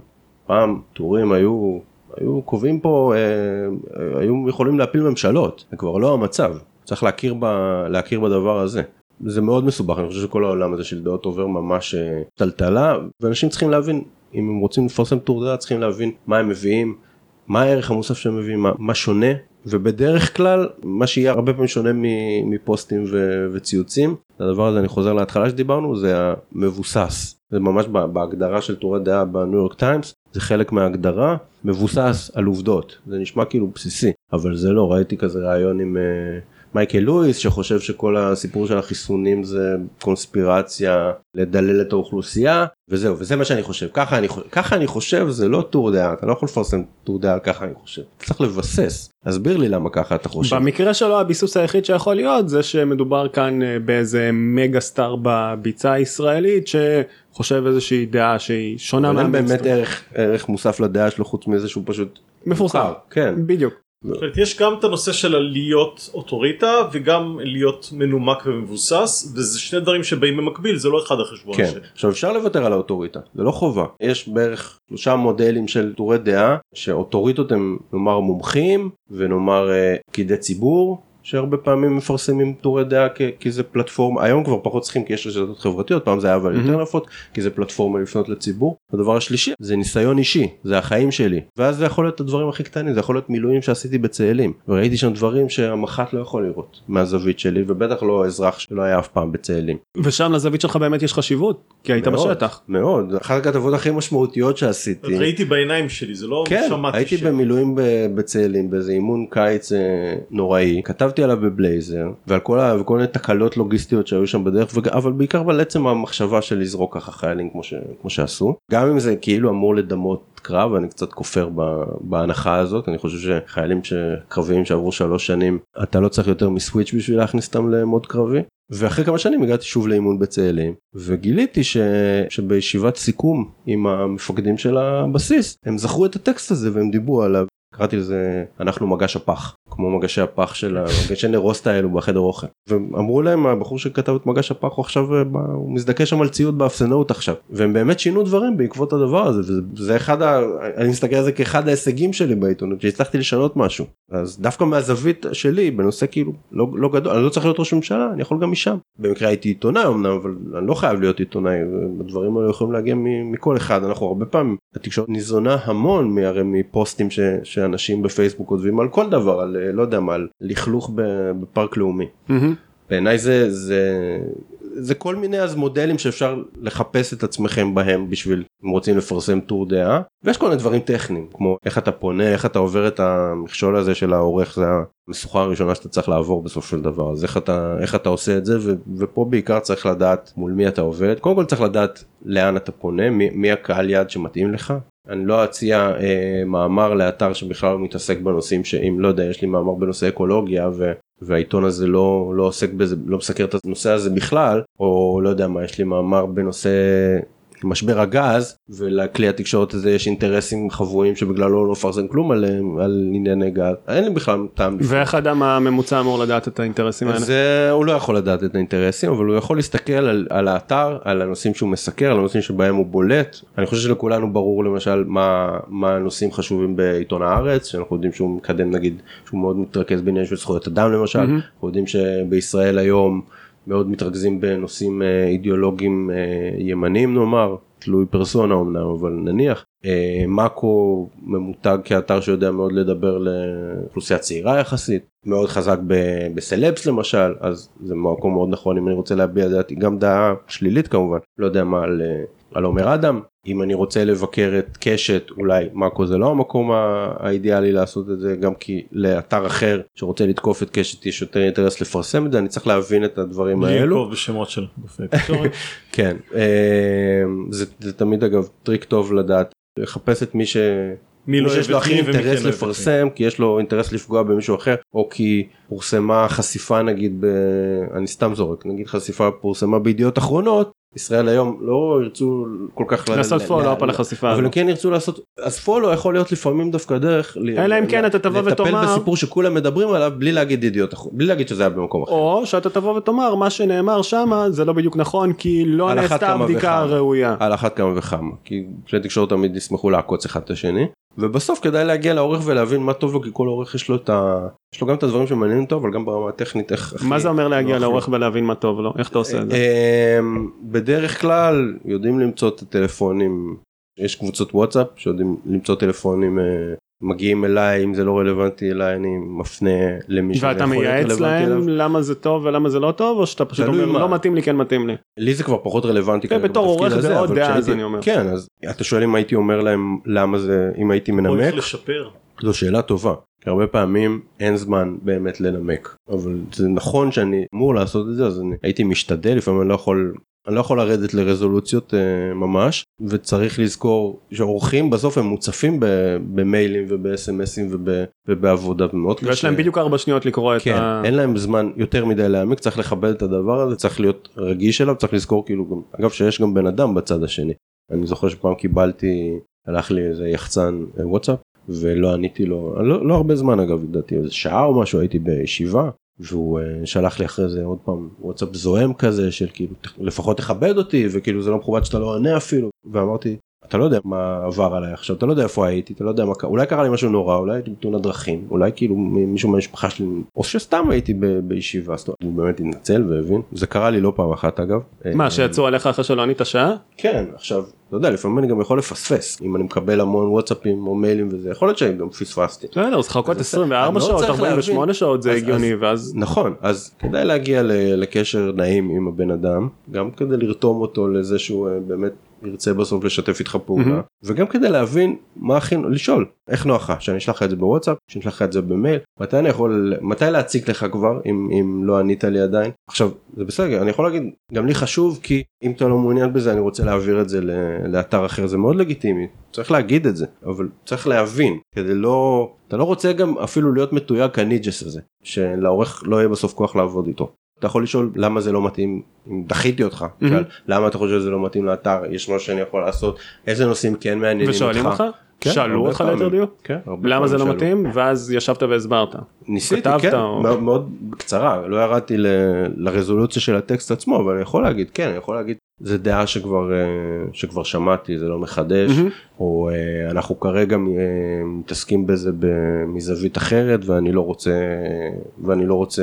פעם טורים היו, היו קובעים פה, אה, היו יכולים להפיל ממשלות, זה כבר לא המצב, צריך להכיר, ב, להכיר בדבר הזה. זה מאוד מסובך, אני חושב שכל העולם הזה של דעות עובר ממש אה, טלטלה, ואנשים צריכים להבין, אם הם רוצים לפרסם טור דעה צריכים להבין מה הם מביאים, מה הערך המוסף שהם מביאים, מה, מה שונה ובדרך כלל מה שיהיה הרבה פעמים שונה מפוסטים ו- וציוצים הדבר הזה אני חוזר להתחלה שדיברנו זה המבוסס זה ממש בהגדרה של טורי דעה בניו יורק טיימס זה חלק מההגדרה מבוסס על עובדות זה נשמע כאילו בסיסי אבל זה לא ראיתי כזה רעיון עם. מייקל לואיס שחושב שכל הסיפור של החיסונים זה קונספירציה לדלל את האוכלוסייה וזהו וזה מה שאני חושב ככה אני, ככה אני חושב זה לא טור דעה אתה לא יכול לפרסם טור דעה ככה אני חושב צריך לבסס תסביר לי למה ככה אתה חושב.
במקרה שלו הביסוס היחיד שיכול להיות זה שמדובר כאן אה, באיזה מגה סטאר בביצה הישראלית שחושב איזושהי דעה שהיא שונה
באמת ערך, ערך מוסף לדעה שלו חוץ מזה שהוא פשוט
מפורסם. כן. בדיוק.
יש גם את הנושא של להיות אוטוריטה וגם להיות מנומק ומבוסס וזה שני דברים שבאים במקביל זה לא אחד החשבון
כן. עכשיו אפשר לוותר על האוטוריטה זה לא חובה. יש בערך שלושה מודלים של טורי דעה שאוטוריטות הם נאמר מומחים ונאמר אה, פקידי ציבור שהרבה פעמים מפרסמים טורי דעה כי, כי זה פלטפורמה היום כבר פחות צריכים כי יש רשתות חברתיות פעם זה היה אבל יותר נפוץ כי זה פלטפורמה לפנות לציבור. הדבר השלישי זה ניסיון אישי זה החיים שלי ואז זה יכול להיות הדברים הכי קטנים זה יכול להיות מילואים שעשיתי בצאלים וראיתי שם דברים שהמח"ט לא יכול לראות מהזווית שלי ובטח לא אזרח שלא היה אף פעם בצאלים.
ושם לזווית שלך באמת יש חשיבות כי היית מאוד, בשטח.
מאוד אחת הכתבות הכי משמעותיות שעשיתי.
ראיתי בעיניים שלי זה לא
כן, שמעתי. הייתי ש... במילואים בצאלים באיזה אימון קיץ אה, נוראי כתבתי כתבתי עליו בבלייזר ועל כל, ה... וכל מיני תקלות לוגיסטיות שהיו שם בדרך וג... אבל בעיקר על עצם המחשבה של לזרוק ככה חיילים כמו, ש... כמו שעשו. גם אם זה כאילו אמור לדמות קרב אני קצת כופר ב... בהנחה הזאת. אני חושב שחיילים קרביים שעברו שלוש שנים אתה לא צריך יותר מסוויץ' בשביל להכניס אותם למוד קרבי. ואחרי כמה שנים הגעתי שוב לאימון בצאלים וגיליתי ש... שבישיבת סיכום עם המפקדים של הבסיס הם זכרו את הטקסט הזה והם דיברו עליו. קראתי לזה אנחנו מגש הפח כמו מגשי הפח של המגשי נרוסטה האלו בחדר אוכל. ואמרו להם הבחור שכתב את מגש הפח הוא עכשיו אה, הוא מזדכה שם על ציוד באפסנאות עכשיו. והם באמת שינו דברים בעקבות הדבר הזה וזה אחד ה... אני מסתכל על זה כאחד ההישגים שלי בעיתונות שהצלחתי לשנות משהו. אז דווקא מהזווית שלי בנושא כאילו לא, לא גדול אני לא צריך להיות ראש ממשלה אני יכול גם משם. במקרה הייתי עיתונאי אמנם אבל אני לא חייב להיות עיתונאי הדברים האלה יכולים להגיע מכל אחד. אנחנו הרבה פעמים התקשורת ניזונה המון הרי מפוסטים ש... שאנשים בפייסבוק כותבים על כל דבר על לא יודע מה על לכלוך בפארק לאומי. Mm-hmm. בעיניי זה זה זה כל מיני אז מודלים שאפשר לחפש את עצמכם בהם בשביל אם רוצים לפרסם טור דעה ויש כל מיני דברים טכניים כמו איך אתה פונה איך אתה עובר את המכשול הזה של העורך זה המשוכה הראשונה שאתה צריך לעבור בסוף של דבר אז איך אתה איך אתה עושה את זה ו, ופה בעיקר צריך לדעת מול מי אתה עובד קודם כל צריך לדעת לאן אתה פונה מי, מי הקהל יעד שמתאים לך אני לא אציע אה, מאמר לאתר שבכלל לא מתעסק בנושאים שאם לא יודע יש לי מאמר בנושא אקולוגיה ו, והעיתון הזה לא לא עוסק בזה לא מסקר את הנושא הזה בכלל או לא יודע מה יש לי מאמר בנושא משבר הגז ולכלי התקשורת הזה יש אינטרסים חבויים שבגללו לא מפרסם כלום עליהם על ענייני גז אין לי בכלל טעם.
ואיך אדם הממוצע אמור לדעת את האינטרסים האלה?
זה הוא לא יכול לדעת את האינטרסים אבל הוא יכול להסתכל על, על האתר על הנושאים שהוא מסקר על הנושאים שבהם הוא בולט אני חושב שלכולנו ברור למשל מה מה הנושאים חשובים בעיתון הארץ שאנחנו יודעים שהוא מקדם נגיד שהוא מאוד מתרכז בעניין של זכויות אדם למשל mm-hmm. אנחנו יודעים שבישראל היום. מאוד מתרכזים בנושאים אה, אידיאולוגיים אה, ימניים נאמר, תלוי פרסונה אמנם, אבל נניח, אה, מאקו ממותג כאתר שיודע מאוד לדבר לאוכלוסייה צעירה יחסית מאוד חזק ב- בסלבס למשל אז זה מקום מאוד נכון אם אני רוצה להביע דעתי גם דעה שלילית כמובן לא יודע מה על, על עומר אדם אם אני רוצה לבקר את קשת אולי מאקו זה לא המקום האידיאלי לעשות את זה גם כי לאתר אחר שרוצה לתקוף את קשת יש יותר אינטרס לפרסם את זה אני צריך להבין את הדברים האלו.
לנקוב בשמות של.
כן אה, זה, זה תמיד אגב טריק טוב לדעת לחפש את מי ש...
מי לא
שיש לו הכי
כן
אינטרס
מי.
לפרסם כי יש לו אינטרס לפגוע במישהו אחר או כי פורסמה חשיפה נגיד ב... אני סתם זורק נגיד חשיפה פורסמה בידיעות אחרונות ישראל היום לא ירצו כל כך
לעשות
follow-up
על החשיפה
אבל הם. כן ירצו לעשות אז follow יכול להיות לפעמים דווקא דרך
אלא אם כן אתה תבוא
לטפל
ותאמר-
בסיפור שכולם מדברים עליו בלי להגיד ידיעות אחרונות בלי להגיד שזה היה במקום אחר.
או שאתה תבוא ותאמר מה שנאמר שמה זה לא בדיוק נכון כי לא נעשתה בדיקה. ראויה.
על אחת כמה וכמה כי כלי תקשורת תמיד ישמחו לעקוץ אחד את השני ובסוף כדאי להגיע לעורך ולהבין מה טוב לו כי כל עורך יש לו את ה... יש לו גם את הדברים שמעניינים אותו אבל גם ברמה הטכנית איך...
מה זה אומר להגיע. לעורך ולהבין מה טוב לו איך אתה עושה את זה.
אמ, בדרך כלל יודעים למצוא את הטלפונים יש קבוצות וואטסאפ שיודעים למצוא טלפונים אה, מגיעים אליי אם זה לא רלוונטי אליי אני מפנה למי שזה
ואתה
יכול להיות
מייעץ
רלוונטי אליו.
להם למה זה טוב ולמה זה לא טוב או שאתה פשוט אומר
מה.
לא מתאים לי כן מתאים לי.
לי זה כבר פחות רלוונטי
כן, בתור עורך זה עוד דעה, אז אני אומר.
כן אז אתה שואל אם הייתי אומר להם למה זה אם הייתי
או
מנמק
איך לשפר.
זו שאלה טובה כי הרבה פעמים אין זמן באמת לנמק אבל זה נכון שאני אמור לעשות את זה אז אני הייתי משתדל לפעמים אני לא יכול אני לא יכול לרדת לרזולוציות אה, ממש וצריך לזכור שאורחים בסוף הם מוצפים ב, במיילים ובסמסים וב, ובעבודה ומאוד קשה.
ויש להם בדיוק ארבע שניות לקרוא את
כן,
ה...
אין להם זמן יותר מדי להעמיק צריך לכבד את הדבר הזה צריך להיות רגיש אליו צריך לזכור כאילו גם אגב שיש גם בן אדם בצד השני אני זוכר שפעם קיבלתי הלך לי איזה יחצן אה, וואטסאפ ולא עניתי לו לא, לא הרבה זמן אגב לדעתי איזה שעה או משהו הייתי בישיבה והוא uh, שלח לי אחרי זה עוד פעם וואטסאפ זועם כזה של כאילו "ת- לפחות תכבד אותי וכאילו זה לא מכובד שאתה לא עונה אפילו. ואמרתי אתה לא יודע מה עבר עליי עכשיו אתה לא יודע איפה הייתי אתה לא יודע מה קרה אולי קרה לי משהו נורא אולי הייתי בתאונת דרכים אולי כאילו מישהו מהמשפחה שלי או שסתם הייתי בישיבה אז הוא באמת התנצל והבין זה קרה לי לא פעם אחת אגב.
מה
אה,
שיצאו עליך אחרי שלא ענית שעה?
כן עכשיו אתה יודע לפעמים אני גם יכול לפספס אם אני מקבל המון וואטסאפים או מיילים וזה יכול להיות שאני גם פספסתי.
בסדר אז לחכות
אז
24
אני לא
שעות
צריך
48
להבין.
שעות זה הגיוני
אז-
ואז
נכון אז כדאי להגיע לקשר נעים עם הבן אדם גם כדי לרתום אותו לזה שהוא אה, באמת ירצה בסוף לשתף איתך פעולה
מהמם.
וגם כדי להבין מה הכי לשאול איך נוח לך שאני אשלח לך את זה בוואטסאפ שאני אשלח לך את זה במייל מתי אני יכול מתי להציג לך כבר אם אם לא ענית לי עדיין עכשיו זה בסדר אני יכול להגיד גם לי חשוב כי אם אתה לא מעוניין בזה אני רוצה להעביר את זה לאתר אחר זה מאוד לגיטימי צריך להגיד את זה אבל צריך להבין כדי לא אתה לא רוצה גם אפילו להיות מתויג כניג'ס הזה שלעורך לא יהיה בסוף כוח לעבוד איתו. אתה יכול לשאול למה זה לא מתאים אם דחיתי אותך. שאל, למה אתה חושב שזה לא מתאים לאתר יש משהו שאני יכול לעשות איזה נושאים כן מעניינים
ושואלים אותך?
כן,
שאלו אותך. ליתר דיוק?
כן,
למה זה לא
שאלו.
מתאים? ואז ישבת והסברת.
ניסיתי
כתבת
כן
או-
מאוד, מאוד בקצרה לא ירדתי ל, לרזולוציה של הטקסט עצמו אבל אני יכול להגיד כן אני יכול להגיד זה דעה שכבר אה, שכבר שמעתי זה לא מחדש
מהמם.
או אה, אנחנו כרגע אה, מתעסקים בזה מזווית אחרת ואני לא רוצה ואני לא רוצה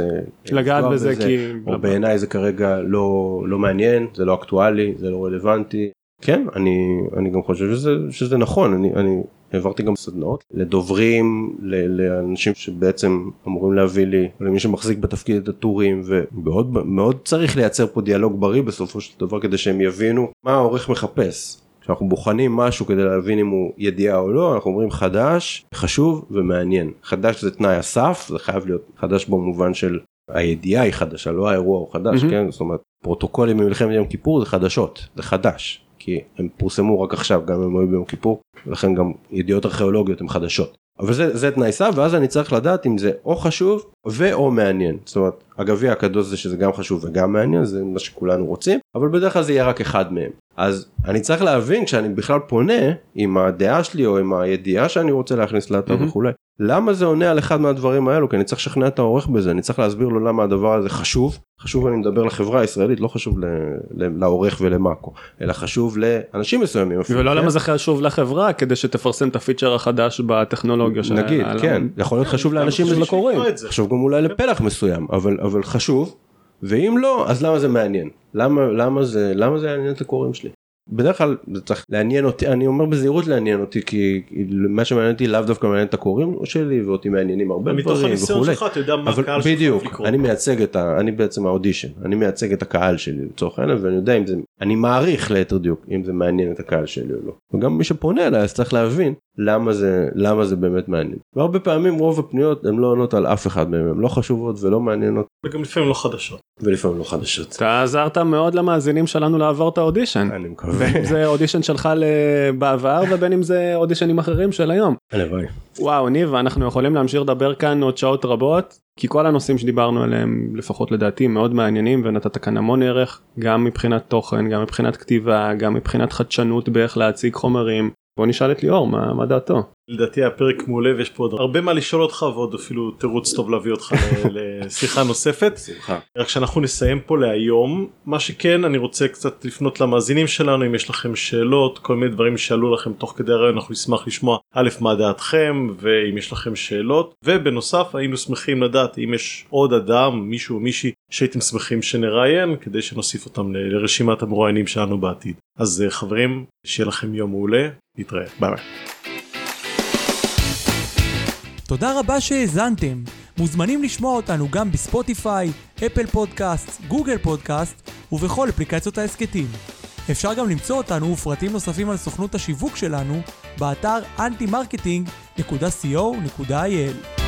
לגעת
לפגוע
בזה כי...
או בעיניי זה כרגע לא לא מעניין זה לא אקטואלי זה לא רלוונטי כן אני אני גם חושב שזה שזה נכון אני אני העברתי גם סדנאות לדוברים ל- לאנשים שבעצם אמורים להביא לי למי שמחזיק בתפקיד את הטורים ומאוד מאוד צריך לייצר פה דיאלוג בריא בסופו של דבר כדי שהם יבינו מה העורך מחפש. כשאנחנו בוחנים משהו כדי להבין אם הוא ידיעה או לא אנחנו אומרים חדש חשוב ומעניין חדש זה תנאי הסף זה חייב להיות חדש במובן של הידיעה היא חדשה לא האירוע הוא חדש
מהמם.
כן זאת אומרת פרוטוקולים ממלחמת יום כיפור זה חדשות זה חדש כי הם פורסמו רק עכשיו גם הם היו ביום כיפור ולכן גם ידיעות ארכיאולוגיות הן חדשות. אבל זה, זה תנאי סף ואז אני צריך לדעת אם זה או חשוב ואו מעניין זאת אומרת הגביע הקדוש זה שזה גם חשוב וגם מעניין זה מה שכולנו רוצים אבל בדרך כלל זה יהיה רק אחד מהם אז אני צריך להבין כשאני בכלל פונה עם הדעה שלי או עם הידיעה שאני רוצה להכניס לאתר
מהמם.
וכולי למה זה עונה על אחד מהדברים האלו? כי אני צריך לשכנע את העורך בזה אני צריך להסביר לו למה הדבר הזה חשוב. חשוב אני מדבר לחברה הישראלית לא חשוב ל- ל- לעורך ולמאקו אלא חשוב לאנשים מסוימים. אפילו,
ולא
כן?
למה זה חשוב לחברה כדי שתפרסם את הפיצ'ר החדש בטכנולוגיה של
נגיד כן. יכול להיות חשוב לאנשים
חשוב
לקוראים
לשמוע את זה.
חשוב גם אולי לפלח מסוים אבל אבל חשוב ואם לא אז למה זה מעניין? למה למה זה למה זה יעניין את הקוראים שלי בדרך כלל זה צריך לעניין אותי אני אומר בזהירות לעניין אותי כי מה שמעניין אותי לאו דווקא מעניין את הקוראים שלי ואותי מעניינים הרבה
מתוך
דברים
הניסיון
וכולי.
שלך אתה יודע מה הקהל שלך
בדיוק. אני מייצג את ה... אני בעצם האודישן אני מייצג את הקהל שלי לצורך העניין ואני יודע אם זה אני מעריך ליתר דיוק אם זה מעניין את הקהל שלי או לא וגם מי שפונה אליי אז צריך להבין למה זה למה זה באמת מעניין והרבה פעמים רוב הפניות הן לא עונות על אף אחד מהם הן לא חשובות ולא מעניינות
וגם לפעמים לא חדשות.
ולפעמים לא חדשות.
אתה עזרת מאוד למאזינים שלנו לעבור את האודישן.
אני מקווה.
בין אם זה אודישן שלך בעבר ובין אם זה אודישנים אחרים של היום.
הלוואי.
וואו ניב אנחנו יכולים להמשיך לדבר כאן עוד שעות רבות כי כל הנושאים שדיברנו עליהם לפחות לדעתי מאוד מעניינים ונתת כאן המון ערך גם מבחינת תוכן גם מבחינת כתיבה גם מבחינת חדשנות באיך להציג חומרים. בוא נשאל את ליאור מה, דעתו.
לדעתי הפרק מעולה ויש פה עוד הרבה מה לשאול אותך ועוד אפילו תירוץ טוב להביא אותך לשיחה נוספת.
שמחה.
רק שאנחנו נסיים פה להיום מה שכן אני רוצה קצת לפנות למאזינים שלנו אם יש לכם שאלות כל מיני דברים שעלו לכם תוך כדי הרעיון אנחנו נשמח לשמוע א' מה דעתכם ואם יש לכם שאלות ובנוסף היינו שמחים לדעת אם יש עוד אדם מישהו או מישהי שהייתם שמחים שנראיין כדי שנוסיף אותם לרשימת המרואיינים שלנו בעתיד אז אה, חברים שיהיה לכם יום מעולה נתראה ביי ביי.
תודה רבה שהאזנתם. מוזמנים לשמוע אותנו גם בספוטיפיי, אפל פודקאסט, גוגל פודקאסט ובכל אפליקציות ההסכתים. אפשר גם למצוא אותנו ופרטים נוספים על סוכנות השיווק שלנו באתר antimarketing.co.il.